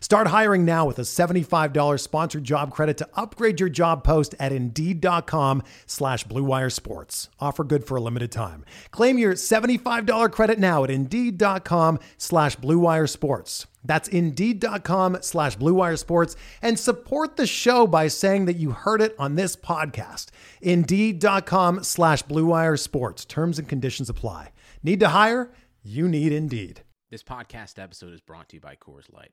Start hiring now with a $75 sponsored job credit to upgrade your job post at Indeed.com slash BlueWire Sports. Offer good for a limited time. Claim your $75 credit now at Indeed.com slash BlueWire Sports. That's Indeed.com slash BlueWire Sports and support the show by saying that you heard it on this podcast. Indeed.com slash BlueWire Sports. Terms and conditions apply. Need to hire? You need Indeed. This podcast episode is brought to you by Coors Light.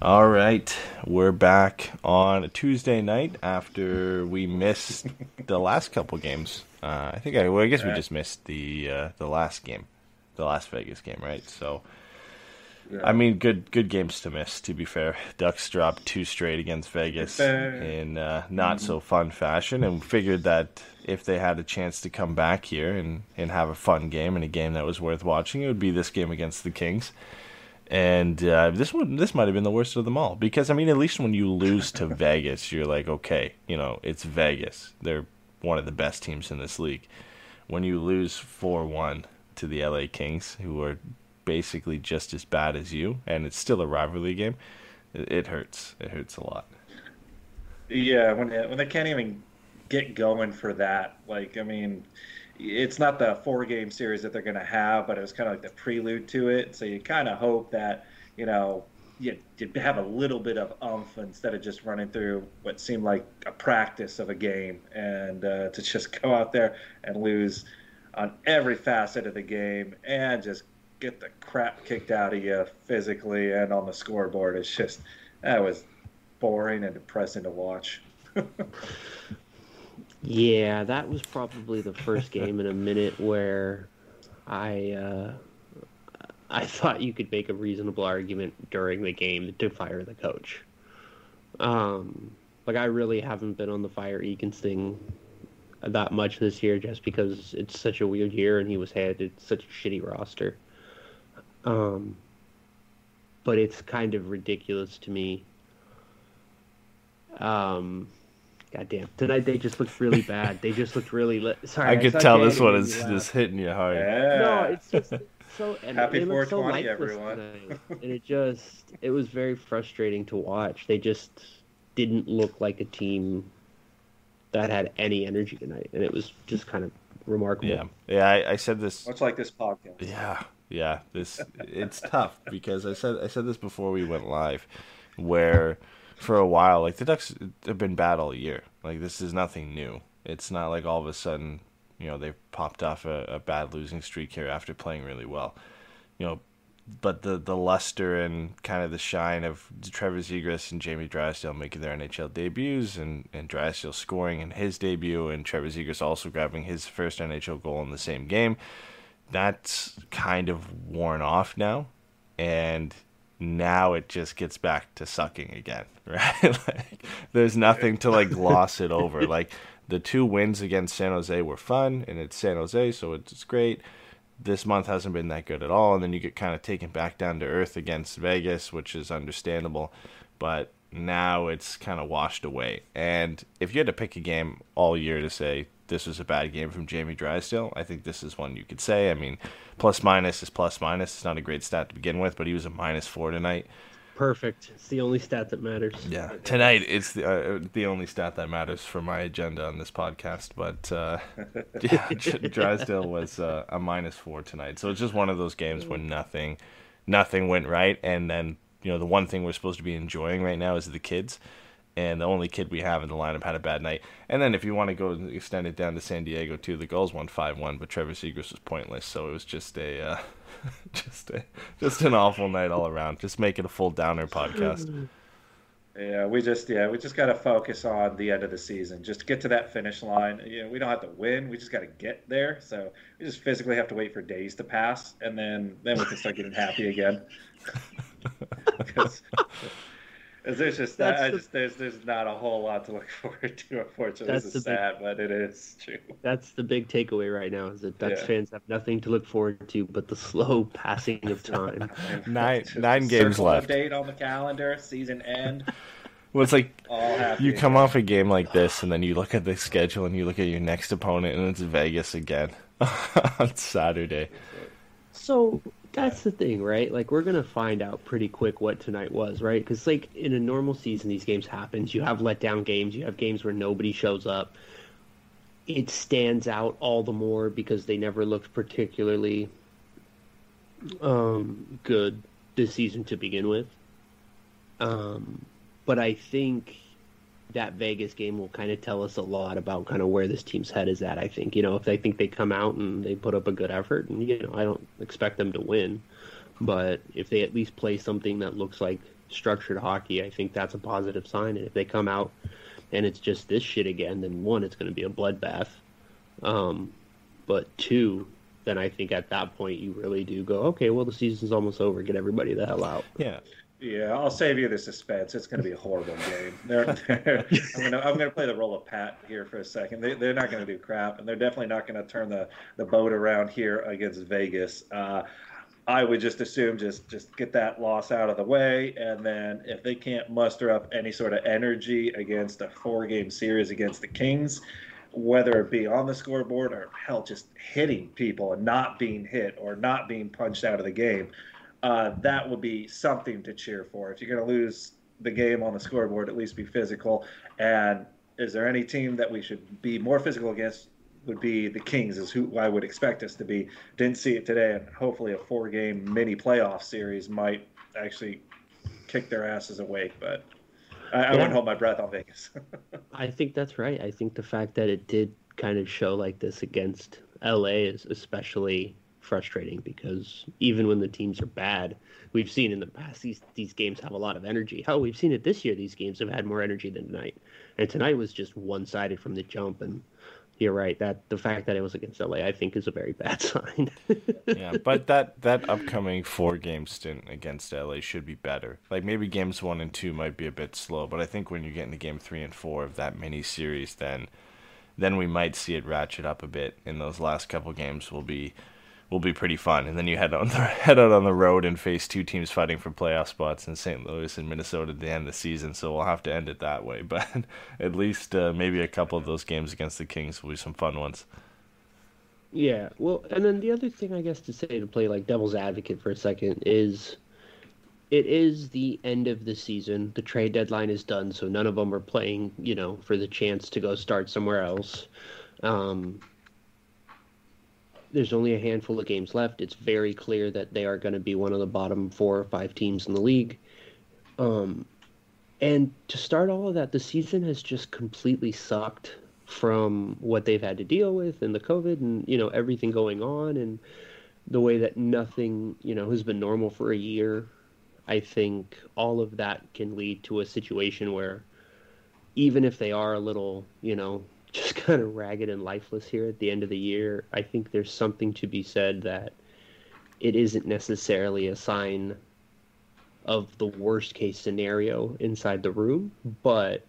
All right, we're back on a Tuesday night after we missed the last couple games. Uh, I think I, well, I guess we just missed the uh, the last game, the Las Vegas game, right? So, I mean, good good games to miss. To be fair, Ducks dropped two straight against Vegas in uh, not so fun fashion, and figured that if they had a chance to come back here and and have a fun game and a game that was worth watching, it would be this game against the Kings. And uh, this one, this might have been the worst of them all because I mean, at least when you lose to Vegas, you're like, okay, you know, it's Vegas. They're one of the best teams in this league. When you lose four one to the LA Kings, who are basically just as bad as you, and it's still a rivalry game, it, it hurts. It hurts a lot. Yeah, when when they can't even get going for that, like I mean, it's not the four game series that they're going to have, but it was kind of like the prelude to it. So you kind of hope that you know you, you have a little bit of umph instead of just running through what seemed like a practice of a game, and uh, to just go out there and lose on every facet of the game and just get the crap kicked out of you physically and on the scoreboard. It's just that was boring and depressing to watch. Yeah, that was probably the first game in a minute where I uh, I thought you could make a reasonable argument during the game to fire the coach. Um, like I really haven't been on the fire Eakins thing that much this year, just because it's such a weird year and he was handed such a shitty roster. Um, but it's kind of ridiculous to me. Um, goddamn, tonight they just looked really bad. They just looked really. Li- Sorry, I could saw tell this one is laugh. just hitting you hard. Yeah. No, it's just so. And Happy they look so 420, lifeless everyone. tonight. and it just it was very frustrating to watch. They just didn't look like a team that had any energy tonight, and it was just kind of remarkable. Yeah, yeah. I, I said this Much like this podcast. Yeah, yeah. This it's tough because I said I said this before we went live, where for a while like the Ducks have been bad all year. Like this is nothing new. It's not like all of a sudden you know they've popped off a, a bad losing streak here after playing really well. You know, but the the luster and kind of the shine of Trevor Zegras and Jamie Drysdale making their NHL debuts, and and Drysdale scoring in his debut, and Trevor Zegras also grabbing his first NHL goal in the same game that's kind of worn off now, and now it just gets back to sucking again, right? like, there's nothing to like gloss it over. Like the two wins against San Jose were fun, and it's San Jose, so it's great. This month hasn't been that good at all, and then you get kind of taken back down to earth against Vegas, which is understandable, but now it's kind of washed away. And if you had to pick a game all year to say this was a bad game from Jamie Drysdale, I think this is one you could say. I mean, plus minus is plus minus. It's not a great stat to begin with, but he was a minus four tonight. Perfect. It's the only stat that matters. Yeah, tonight it's the uh, the only stat that matters for my agenda on this podcast. But uh, yeah, Drysdale was uh, a minus four tonight, so it's just one of those games where nothing, nothing went right, and then you know the one thing we're supposed to be enjoying right now is the kids and the only kid we have in the lineup had a bad night. And then if you want to go extend it down to San Diego too, the Gulls won five one, but Trevor Zegras was pointless, so it was just a uh, just a just an awful night all around. Just make it a full downer podcast. Yeah, we just yeah we just got to focus on the end of the season. Just get to that finish line. You know, we don't have to win. We just got to get there. So we just physically have to wait for days to pass, and then then we can start getting happy again. there's just that, I just there's there's not a whole lot to look forward to. Unfortunately, this is sad, big, but it is true. That's the big takeaway right now is that Ducks yeah. fans have nothing to look forward to but the slow passing of time. nine nine games left. Date on the calendar, season end. Well, it's like you come off a game like this, and then you look at the schedule, and you look at your next opponent, and it's Vegas again on Saturday. So that's the thing, right? Like we're gonna find out pretty quick what tonight was, right? Because like in a normal season, these games happens. You have letdown games. You have games where nobody shows up. It stands out all the more because they never looked particularly um, good this season to begin with. Um, but I think that Vegas game will kind of tell us a lot about kind of where this team's head is at. I think you know if they think they come out and they put up a good effort, and you know I don't expect them to win, but if they at least play something that looks like structured hockey, I think that's a positive sign. And if they come out and it's just this shit again, then one, it's going to be a bloodbath. Um, but two, then I think at that point you really do go, okay, well the season's almost over. Get everybody the hell out. Yeah, yeah, I'll save you the suspense. It's going to be a horrible game. They're, they're, I'm going to I'm going to play the role of Pat here for a second. They, they're not going to do crap, and they're definitely not going to turn the, the boat around here against Vegas. Uh, I would just assume just just get that loss out of the way, and then if they can't muster up any sort of energy against a four game series against the Kings, whether it be on the scoreboard or hell just hitting people and not being hit or not being punched out of the game uh, that would be something to cheer for. If you're going to lose the game on the scoreboard, at least be physical. And is there any team that we should be more physical against? Would be the Kings, is who I would expect us to be. Didn't see it today, and hopefully a four-game mini playoff series might actually kick their asses awake. But I, I wouldn't hold my breath on Vegas. I think that's right. I think the fact that it did kind of show like this against LA is especially frustrating because even when the teams are bad, we've seen in the past these these games have a lot of energy. Hell, we've seen it this year. These games have had more energy than tonight, and tonight was just one sided from the jump. And you're right that the fact that it was against LA, I think, is a very bad sign. yeah, but that that upcoming four game stint against LA should be better. Like maybe games one and two might be a bit slow, but I think when you get into game three and four of that mini series, then then we might see it ratchet up a bit. In those last couple games, will be will be pretty fun. And then you head on the head out on the road and face two teams fighting for playoff spots in St. Louis and Minnesota at the end of the season. So we'll have to end it that way. But at least uh, maybe a couple of those games against the Kings will be some fun ones. Yeah, well, and then the other thing I guess to say to play like devil's advocate for a second is it is the end of the season. The trade deadline is done, so none of them are playing, you know, for the chance to go start somewhere else. Um, there's only a handful of games left. It's very clear that they are going to be one of the bottom four or five teams in the league. Um, and to start all of that, the season has just completely sucked from what they've had to deal with and the COVID and you know everything going on and the way that nothing you know has been normal for a year. I think all of that can lead to a situation where even if they are a little you know just kind of ragged and lifeless here at the end of the year, I think there's something to be said that it isn't necessarily a sign of the worst case scenario inside the room, but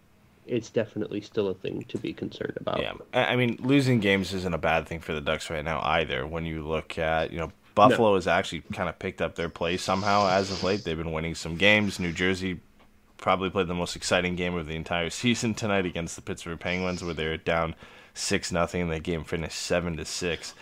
it's definitely still a thing to be concerned about. Yeah, I mean, losing games isn't a bad thing for the Ducks right now either. When you look at, you know, Buffalo no. has actually kind of picked up their play somehow as of late. They've been winning some games. New Jersey probably played the most exciting game of the entire season tonight against the Pittsburgh Penguins, where they were down six nothing. The game finished seven to six.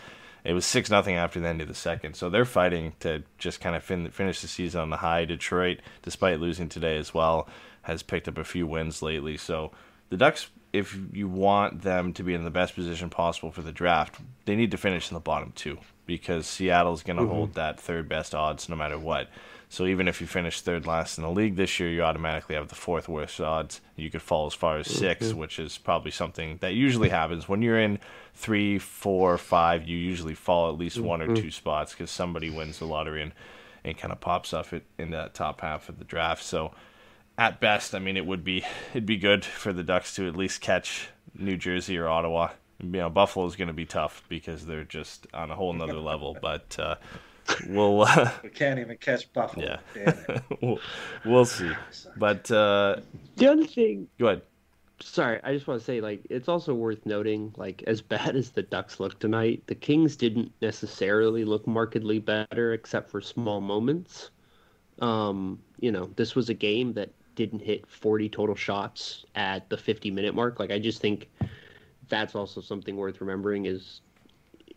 It was six nothing after the end of the second, so they're fighting to just kind of fin- finish the season on the high. Detroit, despite losing today as well, has picked up a few wins lately. So the Ducks, if you want them to be in the best position possible for the draft, they need to finish in the bottom two because Seattle's going to mm-hmm. hold that third best odds no matter what. So even if you finish third last in the league this year, you automatically have the fourth worst odds. You could fall as far as 6 mm-hmm. which is probably something that usually happens when you're in three, four, five. You usually fall at least mm-hmm. one or mm-hmm. two spots because somebody wins the lottery and, and kind of pops off it in that top half of the draft. So at best, I mean, it would be it'd be good for the Ducks to at least catch New Jersey or Ottawa. You know, Buffalo's going to be tough because they're just on a whole nother level. But uh, we'll uh, we can't even catch Buffalo. Yeah, we'll, we'll see. But uh, the other thing, go ahead. Sorry, I just want to say, like, it's also worth noting, like, as bad as the Ducks look tonight, the Kings didn't necessarily look markedly better, except for small moments. Um, you know, this was a game that didn't hit 40 total shots at the 50 minute mark. Like, I just think that's also something worth remembering is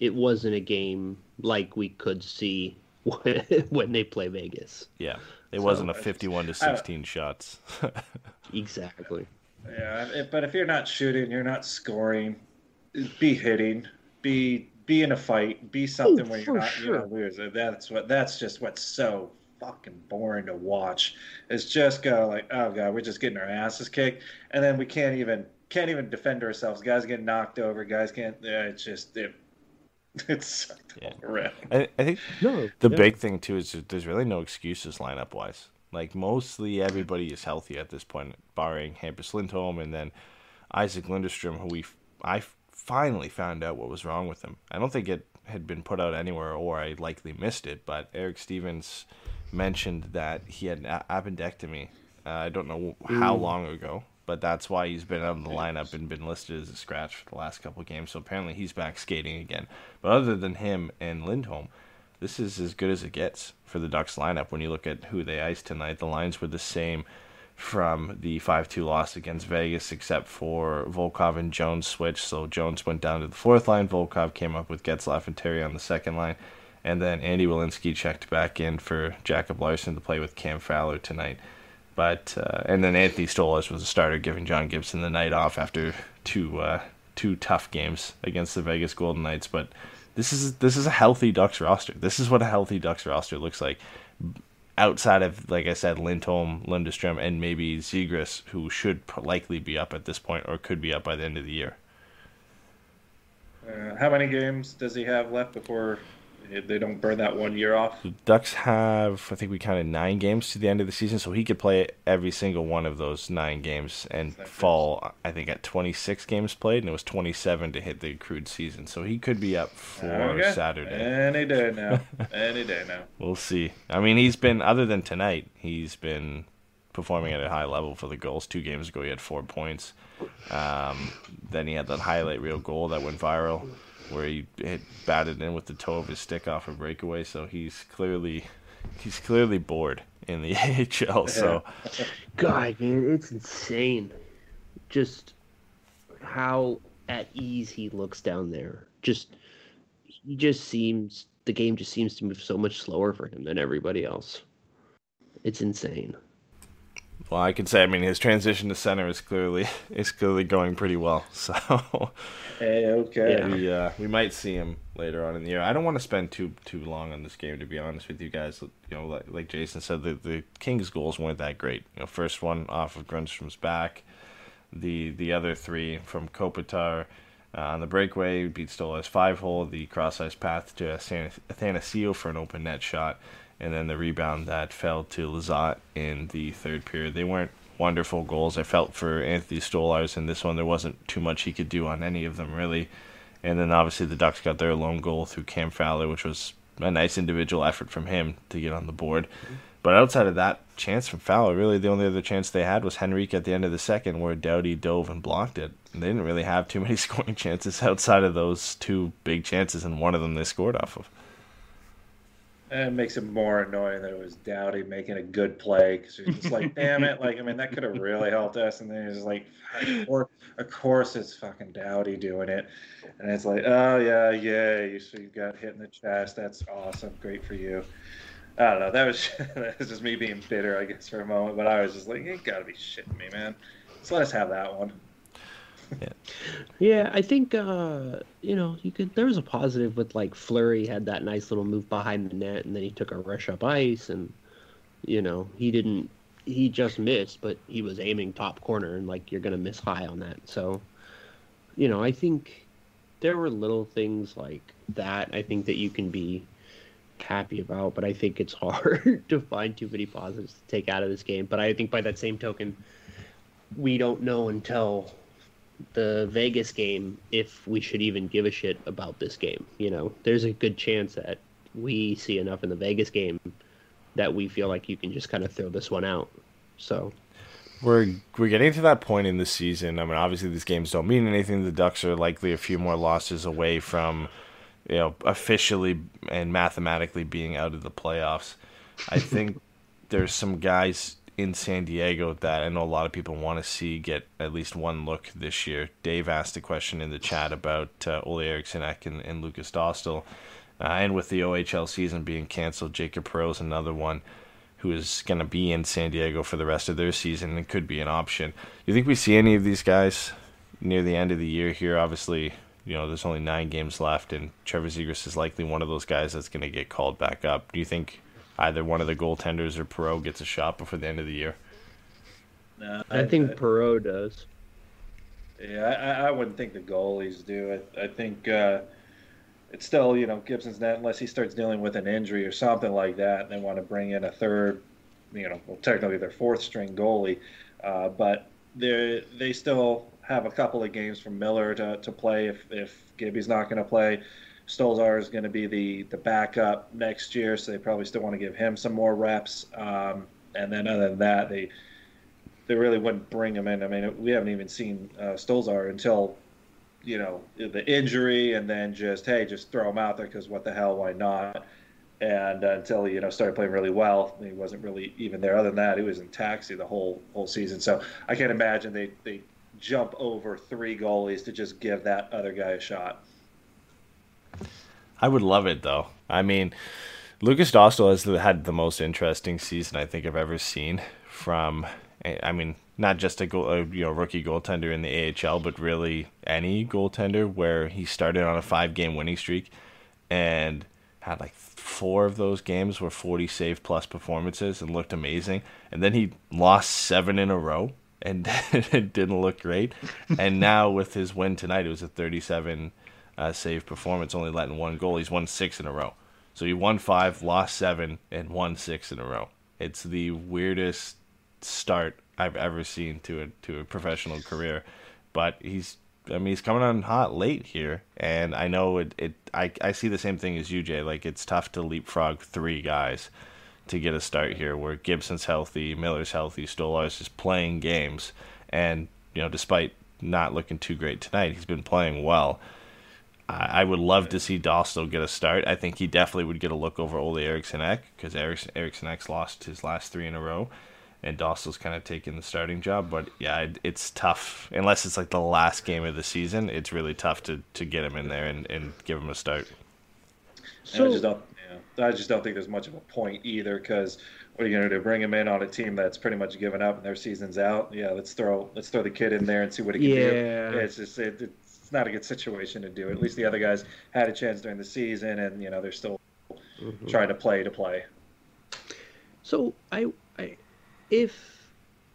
it wasn't a game like we could see when they play Vegas. Yeah, it so, wasn't a fifty-one to sixteen shots. exactly. Yeah, but if you're not shooting, you're not scoring. Be hitting. Be be in a fight. Be something oh, where you're not sure. you know lose. That's what. That's just what's so fucking boring to watch. It's just go like, oh god, we're just getting our asses kicked, and then we can't even can't even defend ourselves. Guys get knocked over. Guys can't. Yeah, it's just it it's yeah. I, I think no, the yeah. big thing too is there's really no excuses lineup wise. Like mostly everybody is healthy at this point, barring Hampus Lindholm and then Isac Lundeström, who we I finally found out what was wrong with him. I don't think it had been put out anywhere, or I likely missed it. But Eric Stephens mentioned that he had an appendectomy. Uh, I don't know how long ago, but that's why he's been out of the lineup and been listed as a scratch for the last couple of games. So apparently he's back skating again. But other than him and Lindholm, this is as good as it gets for the Ducks lineup. When you look at who they iced tonight, the lines were the same from the 5-2 loss against Vegas, except for Volkov and Jones switched. So Jones went down to the fourth line. Volkov came up with Getzlaf and Terry on the second line. And then Andy Welinski checked back in for Jacob Larsson to play with Cam Fowler tonight. But uh, and then Anthony Stolarz was a starter, giving John Gibson the night off after two uh, two tough games against the Vegas Golden Knights. But this is this is a healthy Ducks roster. This is what a healthy Ducks roster looks like. Outside of, like I said, Lindholm, Lundeström, and maybe Zegras, who should likely be up at this point or could be up by the end of the year. Uh, how many games does he have left before they don't burn that one year off. The Ducks have, I think we counted nine games to the end of the season, so he could play every single one of those nine games and fall, I think, at 26 games played, and it was 27 to hit the accrued season. So he could be up for okay. Saturday. Any day now. Any day now. We'll see. I mean, he's been, other than tonight, he's been performing at a high level for the Gulls. Two games ago, he had four points. Um, then he had that highlight reel goal that went viral where he hit, batted in with the toe of his stick off a breakaway. So he's clearly he's clearly bored in the AHL. So, God, man, it's insane. Just how at ease he looks down there. Just he just seems the game just seems to move so much slower for him than everybody else. It's insane. Well, I can say, I mean, his transition to center is clearly is clearly going pretty well. So, hey, okay, we uh, we might see him later on in the year. I don't want to spend too too long on this game, to be honest with you guys. You know, like, like Jason said, the the Kings' goals weren't that great. You know, first one off of Grundstrom's back, the the other three from Kopitar. Uh, on the breakaway, beat Stolarz five hole, the cross ice path to Athanasiou for an open net shot and then the rebound that fell to Lizotte in the third period. They weren't wonderful goals. I felt for Anthony Stolarz in this one. There wasn't too much he could do on any of them, really. And then obviously the Ducks got their lone goal through Cam Fowler, which was a nice individual effort from him to get on the board. But outside of that chance from Fowler, really the only other chance they had was Henrique at the end of the second, where Doughty dove and blocked it. And they didn't really have too many scoring chances outside of those two big chances, and one of them they scored off of. And it makes it more annoying that it was Doughty making a good play because you're just like, damn it! Like, I mean, that could have really helped us. And then it's like, or of course it's fucking Doughty doing it, and it's like, oh yeah, yeah, you so you got hit in the chest. That's awesome, great for you. I don't know. That was that was just me being bitter, I guess, for a moment. But I was just like, you gotta be shitting me, man. Just let us have that one. Yeah. yeah, I think uh, you know you could. There was a positive with like Fleury had that nice little move behind the net, and then he took a rush up ice, and you know he didn't. He just missed, but he was aiming top corner, and like you're gonna miss high on that. So, you know, I think there were little things like that. I think that you can be happy about, but I think it's hard to find too many positives to take out of this game. But I think by that same token, we don't know until the Vegas game if we should even give a shit about this game. You know, there's a good chance that we see enough in the Vegas game that we feel like you can just kind of throw this one out. So we're we're getting to that point in the season. I mean, obviously these games don't mean anything. The Ducks are likely a few more losses away from, you know, officially and mathematically being out of the playoffs. I think there's some guys in San Diego that I know a lot of people want to see get at least one look this year. Dave asked a question in the chat about uh, Olle Eriksson and, and Lukas Dostal. Uh, and with the OHL season being canceled, Jacob Perreault is another one who is going to be in San Diego for the rest of their season and could be an option. Do you think we see any of these guys near the end of the year here? Obviously, you know, there's only nine games left, and Trevor Zegras is likely one of those guys that's going to get called back up. Do you think either one of the goaltenders or Perreault gets a shot before the end of the year? No, I, I think I, Perreault does. Yeah, I, I, wouldn't think the goalies do. I, I think uh, it's still, you know, Gibson's net unless he starts dealing with an injury or something like that. And they want to bring in a third, you know, well, technically their fourth string goalie, uh, but they they still have a couple of games from Miller to, to play if if Gibby's not going to play. Stolarz is going to be the the backup next year, so they probably still want to give him some more reps. Um, and then other than that, they they really wouldn't bring him in. I mean, we haven't even seen uh, Stolarz until you know the injury, and then just hey, just throw him out there because what the hell, why not? And uh, until you know started playing really well, he wasn't really even there. Other than that, he was in taxi the whole whole season. So I can't imagine they they jump over three goalies to just give that other guy a shot. I would love it though. I mean, Lukas Dostal has had the most interesting season I think I've ever seen from. Eh, I mean, not just a, goal, a you know rookie goaltender in the AHL, but really any goaltender where he started on a five game winning streak and had like four of those games were 40 save plus performances and looked amazing. And then he lost seven in a row and it didn't look great. And now with his win tonight, it was a 37 uh, save performance, only letting one goal. He's won six in a row. So he won five, lost seven, and won six in a row. It's the weirdest start I've ever seen to a to a professional career. But he's I mean he's coming on hot late here, and I know it. it I I see the same thing as you, Jay. Like it's tough to leapfrog three guys to get a start here, where Gibson's healthy, Miller's healthy, Stolarz's just playing games, and you know despite not looking too great tonight, he's been playing well. I would love to see Dostal get a start. I think he definitely would get a look over Olle Eriksson Ek because Eriksson, Eriksson Ek's lost his last three in a row, and Dostal's kind of taking the starting job. But yeah, it's tough unless it's like the last game of the season. It's really tough to, to get him in there and, and give him a start. So, I just don't. Yeah, I just don't think there's much of a point either because what are you going to do? Bring him in on a team that's pretty much given up and their season's out? Yeah, let's throw let's throw the kid in there and see what he can yeah. do. Yeah, it's just it, it it's not a good situation to do. At least the other guys had a chance during the season, and you know they're still mm-hmm. trying to play to play. So I, I, if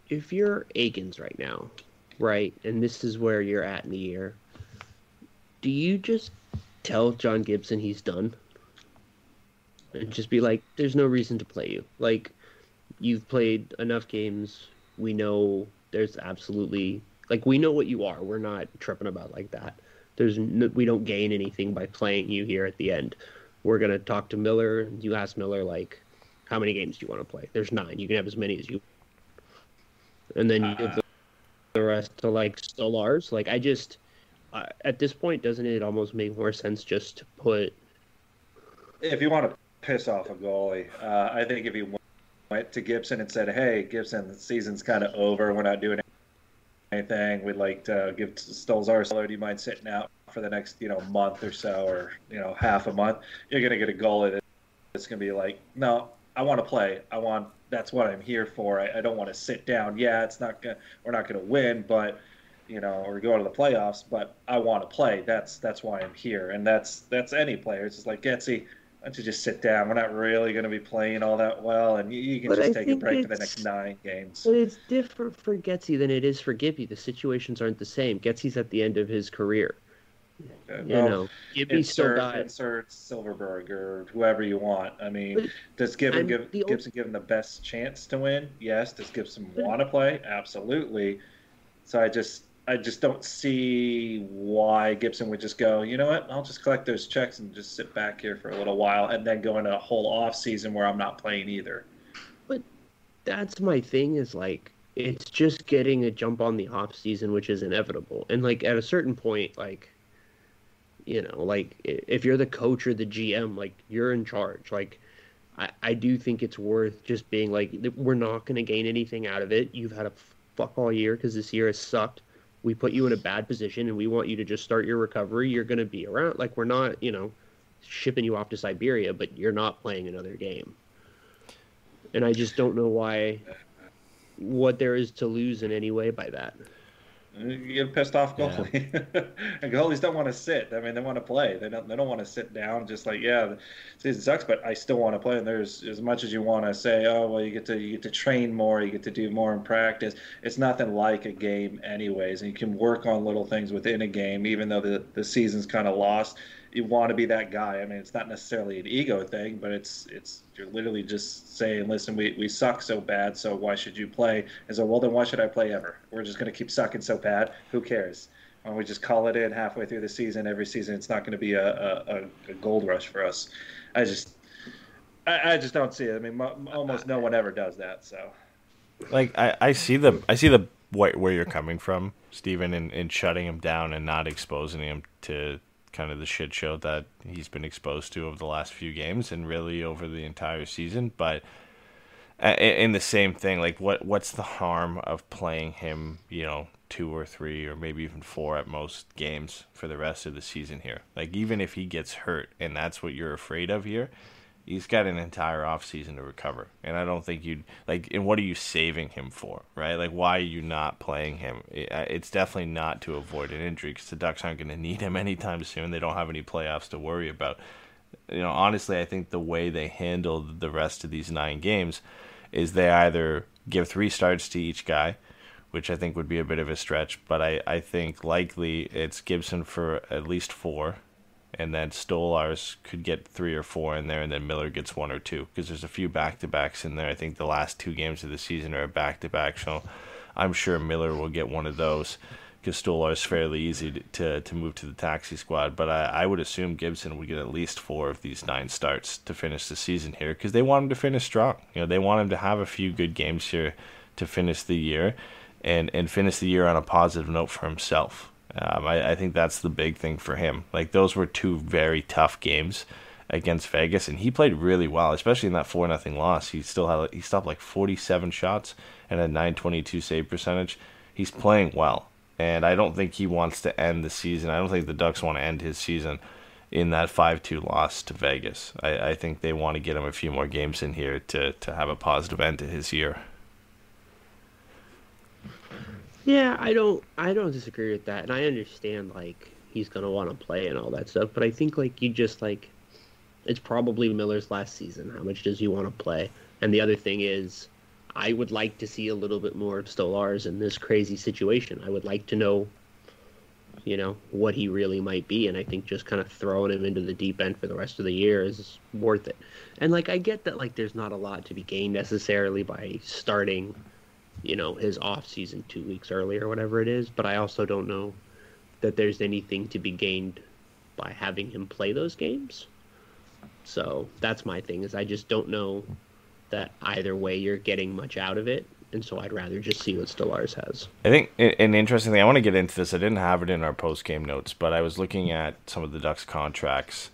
if you're Eakins right now, right, and this is where you're at in the year, do you just tell John Gibson he's done? And just be like, there's no reason to play you. Like, you've played enough games We know there's absolutely like we know what you are. We're not tripping about like that. There's no, we don't gain anything by playing you here at the end. We're gonna talk to Miller. You ask Miller like, how many games do you want to play? There's nine. You can have as many as you. And then you give the, the rest to like Stolarz. Like I just, uh, at this point, doesn't it almost make more sense just to put? If you want to piss off a goalie, uh, I think if you went to Gibson and said, "Hey, Gibson, the season's kind of over. We're not doing anything. We'd like to give Stolarz Do you mind sitting out for the next, you know, month or so, or you know, half a month?" You're gonna get a goalie It's gonna be like, "No, I want to play. I want. That's what I'm here for. I, I don't want to sit down. Yeah, it's not. Gonna, we're not gonna win, but." you know, or go to the playoffs, but I want to play. That's that's why I'm here, and that's that's any player. It's just like Getsy, why just sit down? We're not really going to be playing all that well, and you, you can But just I take a break for the next nine games. But it's different for Getzey than it is for Gibby. The situations aren't the same. Getzey's at the end of his career. Uh, You well, know, Gibby's still insert, got. insert Silfverberg or whoever you want. I mean, But- does Gibson give Gibson give him the best chance to win? Yes. Does Gibson want to play? Absolutely. So I just I just don't see why Gibson would just go. You know what? I'll just collect those checks and just sit back here for a little while, and then go into a whole off season where I'm not playing either. But that's my thing. Is like it's just getting a jump on the off season, which is inevitable. And like at a certain point, like you know, like if you're the coach or the GM, like you're in charge. Like I, I do think it's worth just being like, we're not going to gain anything out of it. You've had a fuck all year because this year has sucked. We put you in a bad position and we want you to just start your recovery. You're going to be around. Like, we're not, you know, shipping you off to Siberia, but you're not playing another game. And I just don't know why, what there is to lose in any way by that. You get pissed off goalie. and goalies don't want to sit. I mean, they want to play. They don't. They don't want to sit down. Just like yeah, the season sucks, but I still want to play. And there's as much as you want to say, oh well, you get to you get to train more, you get to do more in practice. It's nothing like a game, anyways. And you can work on little things within a game, even though the the season's kind of lost. You want to be that guy. I mean, it's not necessarily an ego thing, but it's it's you're literally just saying, listen, we, we suck so bad, so why should you play? And so, well, then why should I play ever? We're just going to keep sucking so bad. Who cares? Why don't we just call it in halfway through the season? Every season, it's not going to be a, a, a, gold rush for us. I just, I, I just don't see it. I mean, mo- almost no one ever does that. So, like I, I see the I see the where, where you're coming from, Stephen, in, in shutting him down and not exposing him to kind of the shit show that he's been exposed to over the last few games and really over the entire season. But in the same thing, like what what's the harm of playing him, you know, two or three or maybe even four at most games for the rest of the season here? Like even if he gets hurt and that's what you're afraid of here, he's got an entire off season to recover, and I don't think you'd like. And what are you saving him for, right? Like, why are you not playing him? It's definitely not to avoid an injury because the Ducks aren't going to need him anytime soon. They don't have any playoffs to worry about. You know, honestly, I think the way they handled the rest of these nine games is they either give three starts to each guy, which I think would be a bit of a stretch, but I, I think likely it's Gibson for at least four, and then Stolarz could get three or four in there, and then Miller gets one or two because there's a few back to backs in there. I think the last two games of the season are back to back, so I'm sure Miller will get one of those because Stolarz is fairly easy to, to, to move to the taxi squad. But I, I would assume Gibson would get at least four of these nine starts to finish the season here because they want him to finish strong. You know, they want him to have a few good games here to finish the year and, and finish the year on a positive note for himself. Um, I, I think that's the big thing for him. Like those were two very tough games against Vegas, and he played really well, especially in that four nothing loss. He still had he stopped like forty seven shots and a nine twenty two save percentage. He's playing well, and I don't think he wants to end the season. I don't think the Ducks want to end his season in that five two loss to Vegas. I, I think they want to get him a few more games in here to to have a positive end to his year. Yeah, I don't I don't disagree with that. And I understand like he's gonna want to play and all that stuff, but I think like you just like it's probably Miller's last season. How much does he want to play? And the other thing is I would like to see a little bit more of Stolarz in this crazy situation. I would like to know you know what he really might be and i think just kind of throwing him into the deep end for the rest of the year is worth it and like i get that like there's not a lot to be gained necessarily by starting you know, his off season two weeks early or whatever it is. But I also don't know that there's anything to be gained by having him play those games. So that's my thing is I just don't know that either way you're getting much out of it. And so I'd rather just see what Stolarz has. I think an interesting thing. I want to get into this. I didn't have it in our post game notes, but I was looking at some of the Ducks contracts,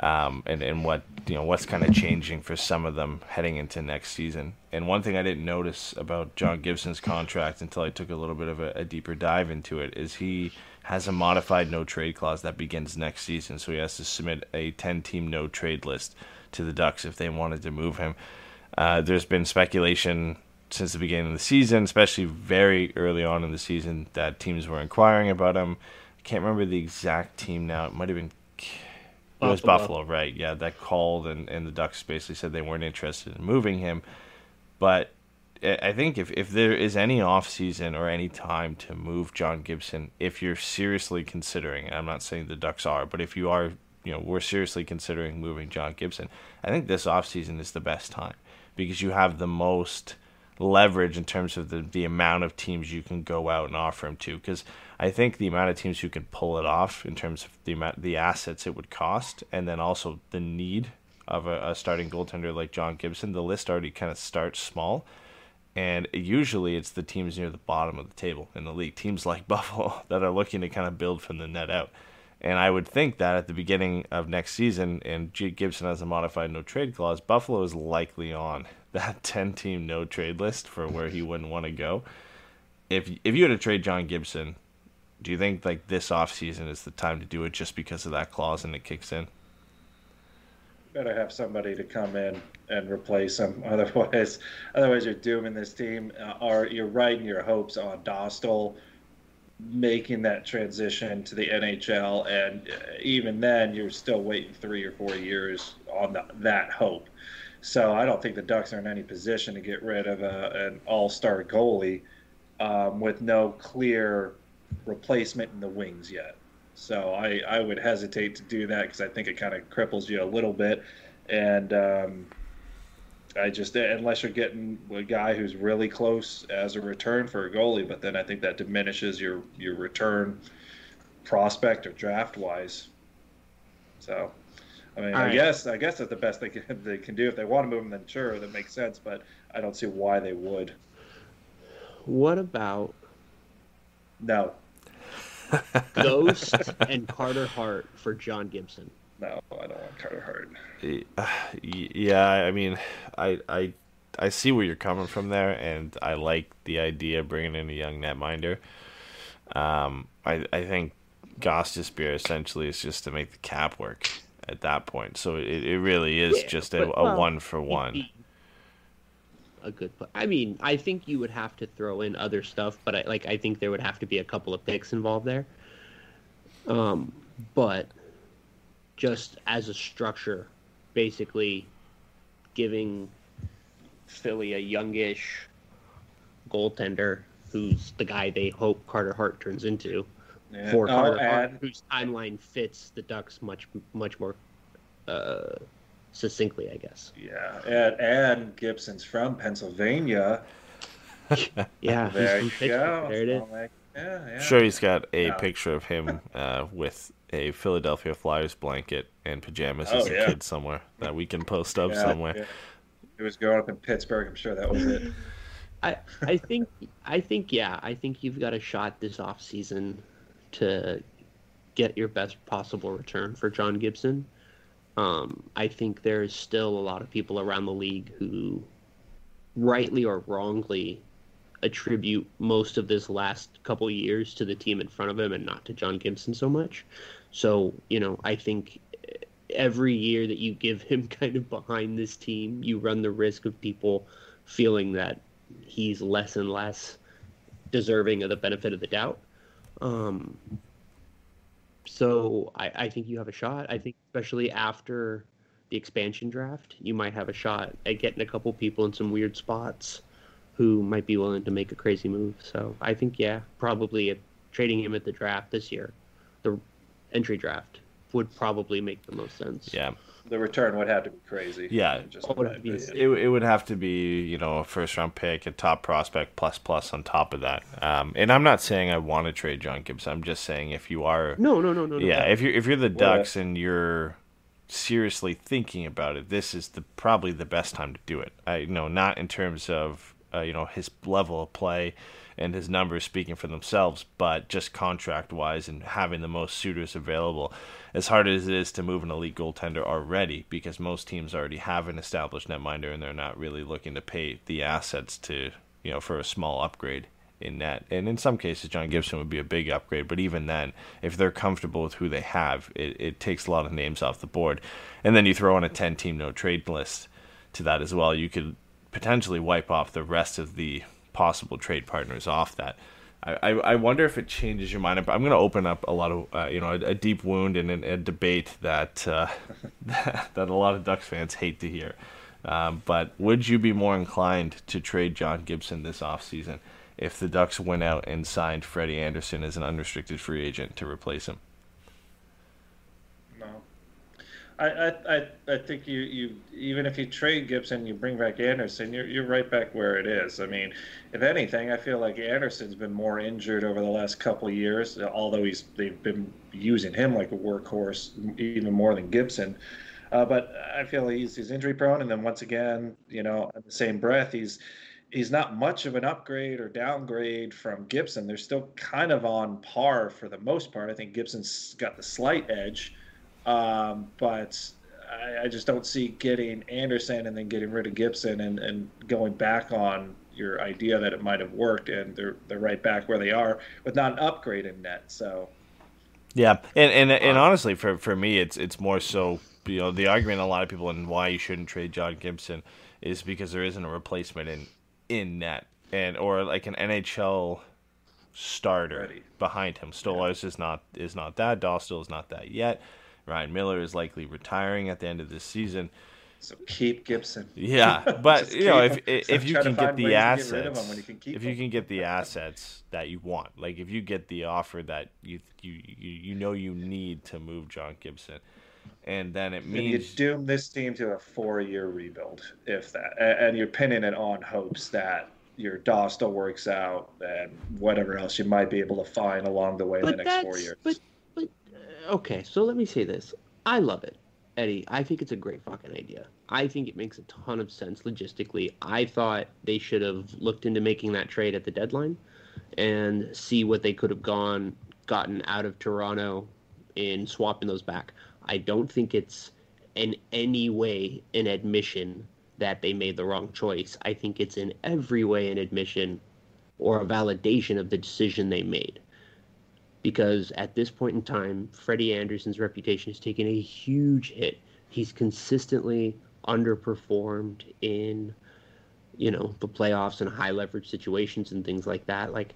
um, and and what you know what's kind of changing for some of them heading into next season. And one thing I didn't notice about John Gibson's contract until I took a little bit of a, a deeper dive into it is he has a modified no trade clause that begins next season. So he has to submit a 10 team no trade list to the Ducks if they wanted to move him. Uh, there's been speculation since the beginning of the season, especially very early on in the season, that teams were inquiring about him. I can't remember the exact team now. It might have been. It was Buffalo, right? Yeah, that called, and, and the Ducks basically said they weren't interested in moving him. But I think if, if there is any off season or any time to move John Gibson, if you're seriously considering, I'm not saying the Ducks are, but if you are, you know, we're seriously considering moving John Gibson, I think this off season is the best time because you have the most leverage in terms of the, the amount of teams you can go out and offer him to. Because I think the amount of teams who can pull it off in terms of the amount, the assets it would cost, and then also the need of a, a starting goaltender like John Gibson, the list already kind of starts small. And usually it's the teams near the bottom of the table in the league, teams like Buffalo, that are looking to kind of build from the net out. And I would think that at the beginning of next season, and G. Gibson has a modified no trade clause, Buffalo is likely on that 10 team no trade list for where he wouldn't want to go. If if you had to trade John Gibson, do you think like this offseason is the time to do it just because of that clause and it kicks in? Better have somebody to come in and replace him. Otherwise, otherwise you're dooming this team. Uh, you're riding your hopes on Dostal making that transition to the NHL, and uh, even then, you're still waiting three or four years on the, that hope. So I don't think the Ducks are in any position to get rid of a, an all-star goalie um, with no clear replacement in the wings yet. So I, I would hesitate to do that because I think it kind of cripples you a little bit. And um, I just unless you're getting a guy who's really close as a return for a goalie, but then I think that diminishes your your return prospect or draft wise. So, I mean, All I right. guess I guess that's the best they can they can do. If they want to move him, then sure, that makes sense. But I don't see why they would. What about no Ghost and Carter Hart for John Gibson? No, I don't want Carter Hart. Yeah, I mean, I I I see where you're coming from there, and I like the idea of bringing in a young netminder. Um, I I think Gostisbehere essentially is just to make the cap work at that point. So it, it really is yeah, just a, but, well, a one for one. A good, I mean, I think you would have to throw in other stuff, but I like I think there would have to be a couple of picks involved there. Um, but just as a structure, basically giving Philly a youngish goaltender who's the guy they hope Carter Hart turns into. Yeah. For oh, Carter Hart, whose timeline fits the Ducks much much more uh, succinctly, I guess. Yeah, and, and Gibson's from Pennsylvania. yeah, there you go. There it is. yeah, yeah. Sure, he's got a picture of him uh, with a Philadelphia Flyers blanket and pajamas oh, as a yeah. kid somewhere that we can post up yeah, somewhere. Yeah. It was growing up in Pittsburgh. I'm sure that was it. I I think I think yeah I think you've got a shot this off season to get your best possible return for John Gibson. Um, I think there's still a lot of people around the league who, rightly or wrongly, attribute most of this last couple years to the team in front of him and not to John Gibson so much. So, you know, I think every year that you give him kind of behind this team, you run the risk of people feeling that he's less and less deserving of the benefit of the doubt. Um, so I, I think you have a shot. I think especially after the expansion draft, you might have a shot at getting a couple people in some weird spots who might be willing to make a crazy move. So I think yeah, probably trading him at the draft this year, the entry draft would probably make the most sense. Yeah. the return would have to be crazy. Yeah. Just Oh, it'd be. It, it would have to be, you know, a first round pick, a top prospect plus plus on top of that. Um, and I'm not saying I want to trade John Gibson. I'm just saying if you are, No, no, no, no. no. yeah, if you're if you're the Well, Ducks and you're seriously thinking about it, this is the probably the best time to do it. I you know not in terms of uh, you know his level of play and his numbers speaking for themselves, but just contract wise and having the most suitors available. As hard as it is to move an elite goaltender already, because most teams already have an established netminder and they're not really looking to pay the assets to you know for a small upgrade in net. And in some cases, John Gibson would be a big upgrade. But even then, if they're comfortable with who they have, it, it takes a lot of names off the board. And then you throw in a 10 team no trade list to that as well. You could potentially wipe off the rest of the possible trade partners off that. I, I, wonder if it changes your mind. I'm going to open up a lot of, uh, you know, a, a deep wound and a, a debate that, uh, that a lot of Ducks fans hate to hear. Um, but would you be more inclined to trade John Gibson this offseason if the Ducks went out and signed Freddie Andersen as an unrestricted free agent to replace him? No. I, I, I, think you, you even if you trade Gibson, you bring back Andersen, you're you're right back where it is. I mean, if anything, I feel like Andersen's been more injured over the last couple of years, although he's they've been using him like a workhorse even more than Gibson. Uh, but I feel he's he's injury prone, and then once again, you know, in the same breath, he's he's not much of an upgrade or downgrade from Gibson. They're still kind of on par for the most part. I think Gibson's got the slight edge, um, but I, I just don't see getting Andersen and then getting rid of Gibson and, and going back on your idea that it might have worked, and they're they're right back where they are with not an upgrade in net. So Yeah, and and, and honestly, for for me, it's it's more so you know the argument a lot of people and why you shouldn't trade John Gibson is because there isn't a replacement in in net and or like an NHL starter Ready. behind him. Stolarz is not is not that. Dostal is not that yet. Ryan Miller is likely retiring at the end of this season. so keep Gibson. Yeah, but you know if keep him. if you can get the ways to get assets, you can keep if you can get the assets that you want, like if you get the offer that you you you, you know you need to move John Gibson, and then it And you doom this team to a four-year rebuild, if that, and you're pinning it on hopes that your Dostal works out and whatever else you might be able to find along the way in the next four years. but but okay. So let me say this: I love it, Eddie. I think it's a great fucking idea. I think it makes a ton of sense logistically. I thought they should have looked into making that trade at the deadline, and see what they could have gone gotten out of Toronto in swapping those back. I don't think it's in any way an admission that they made the wrong choice. I think it's in every way an admission or a validation of the decision they made. Because at this point in time, Freddie Andersen's reputation has taken a huge hit. He's consistently underperformed in, you know, the playoffs and high leverage situations and things like that. Like,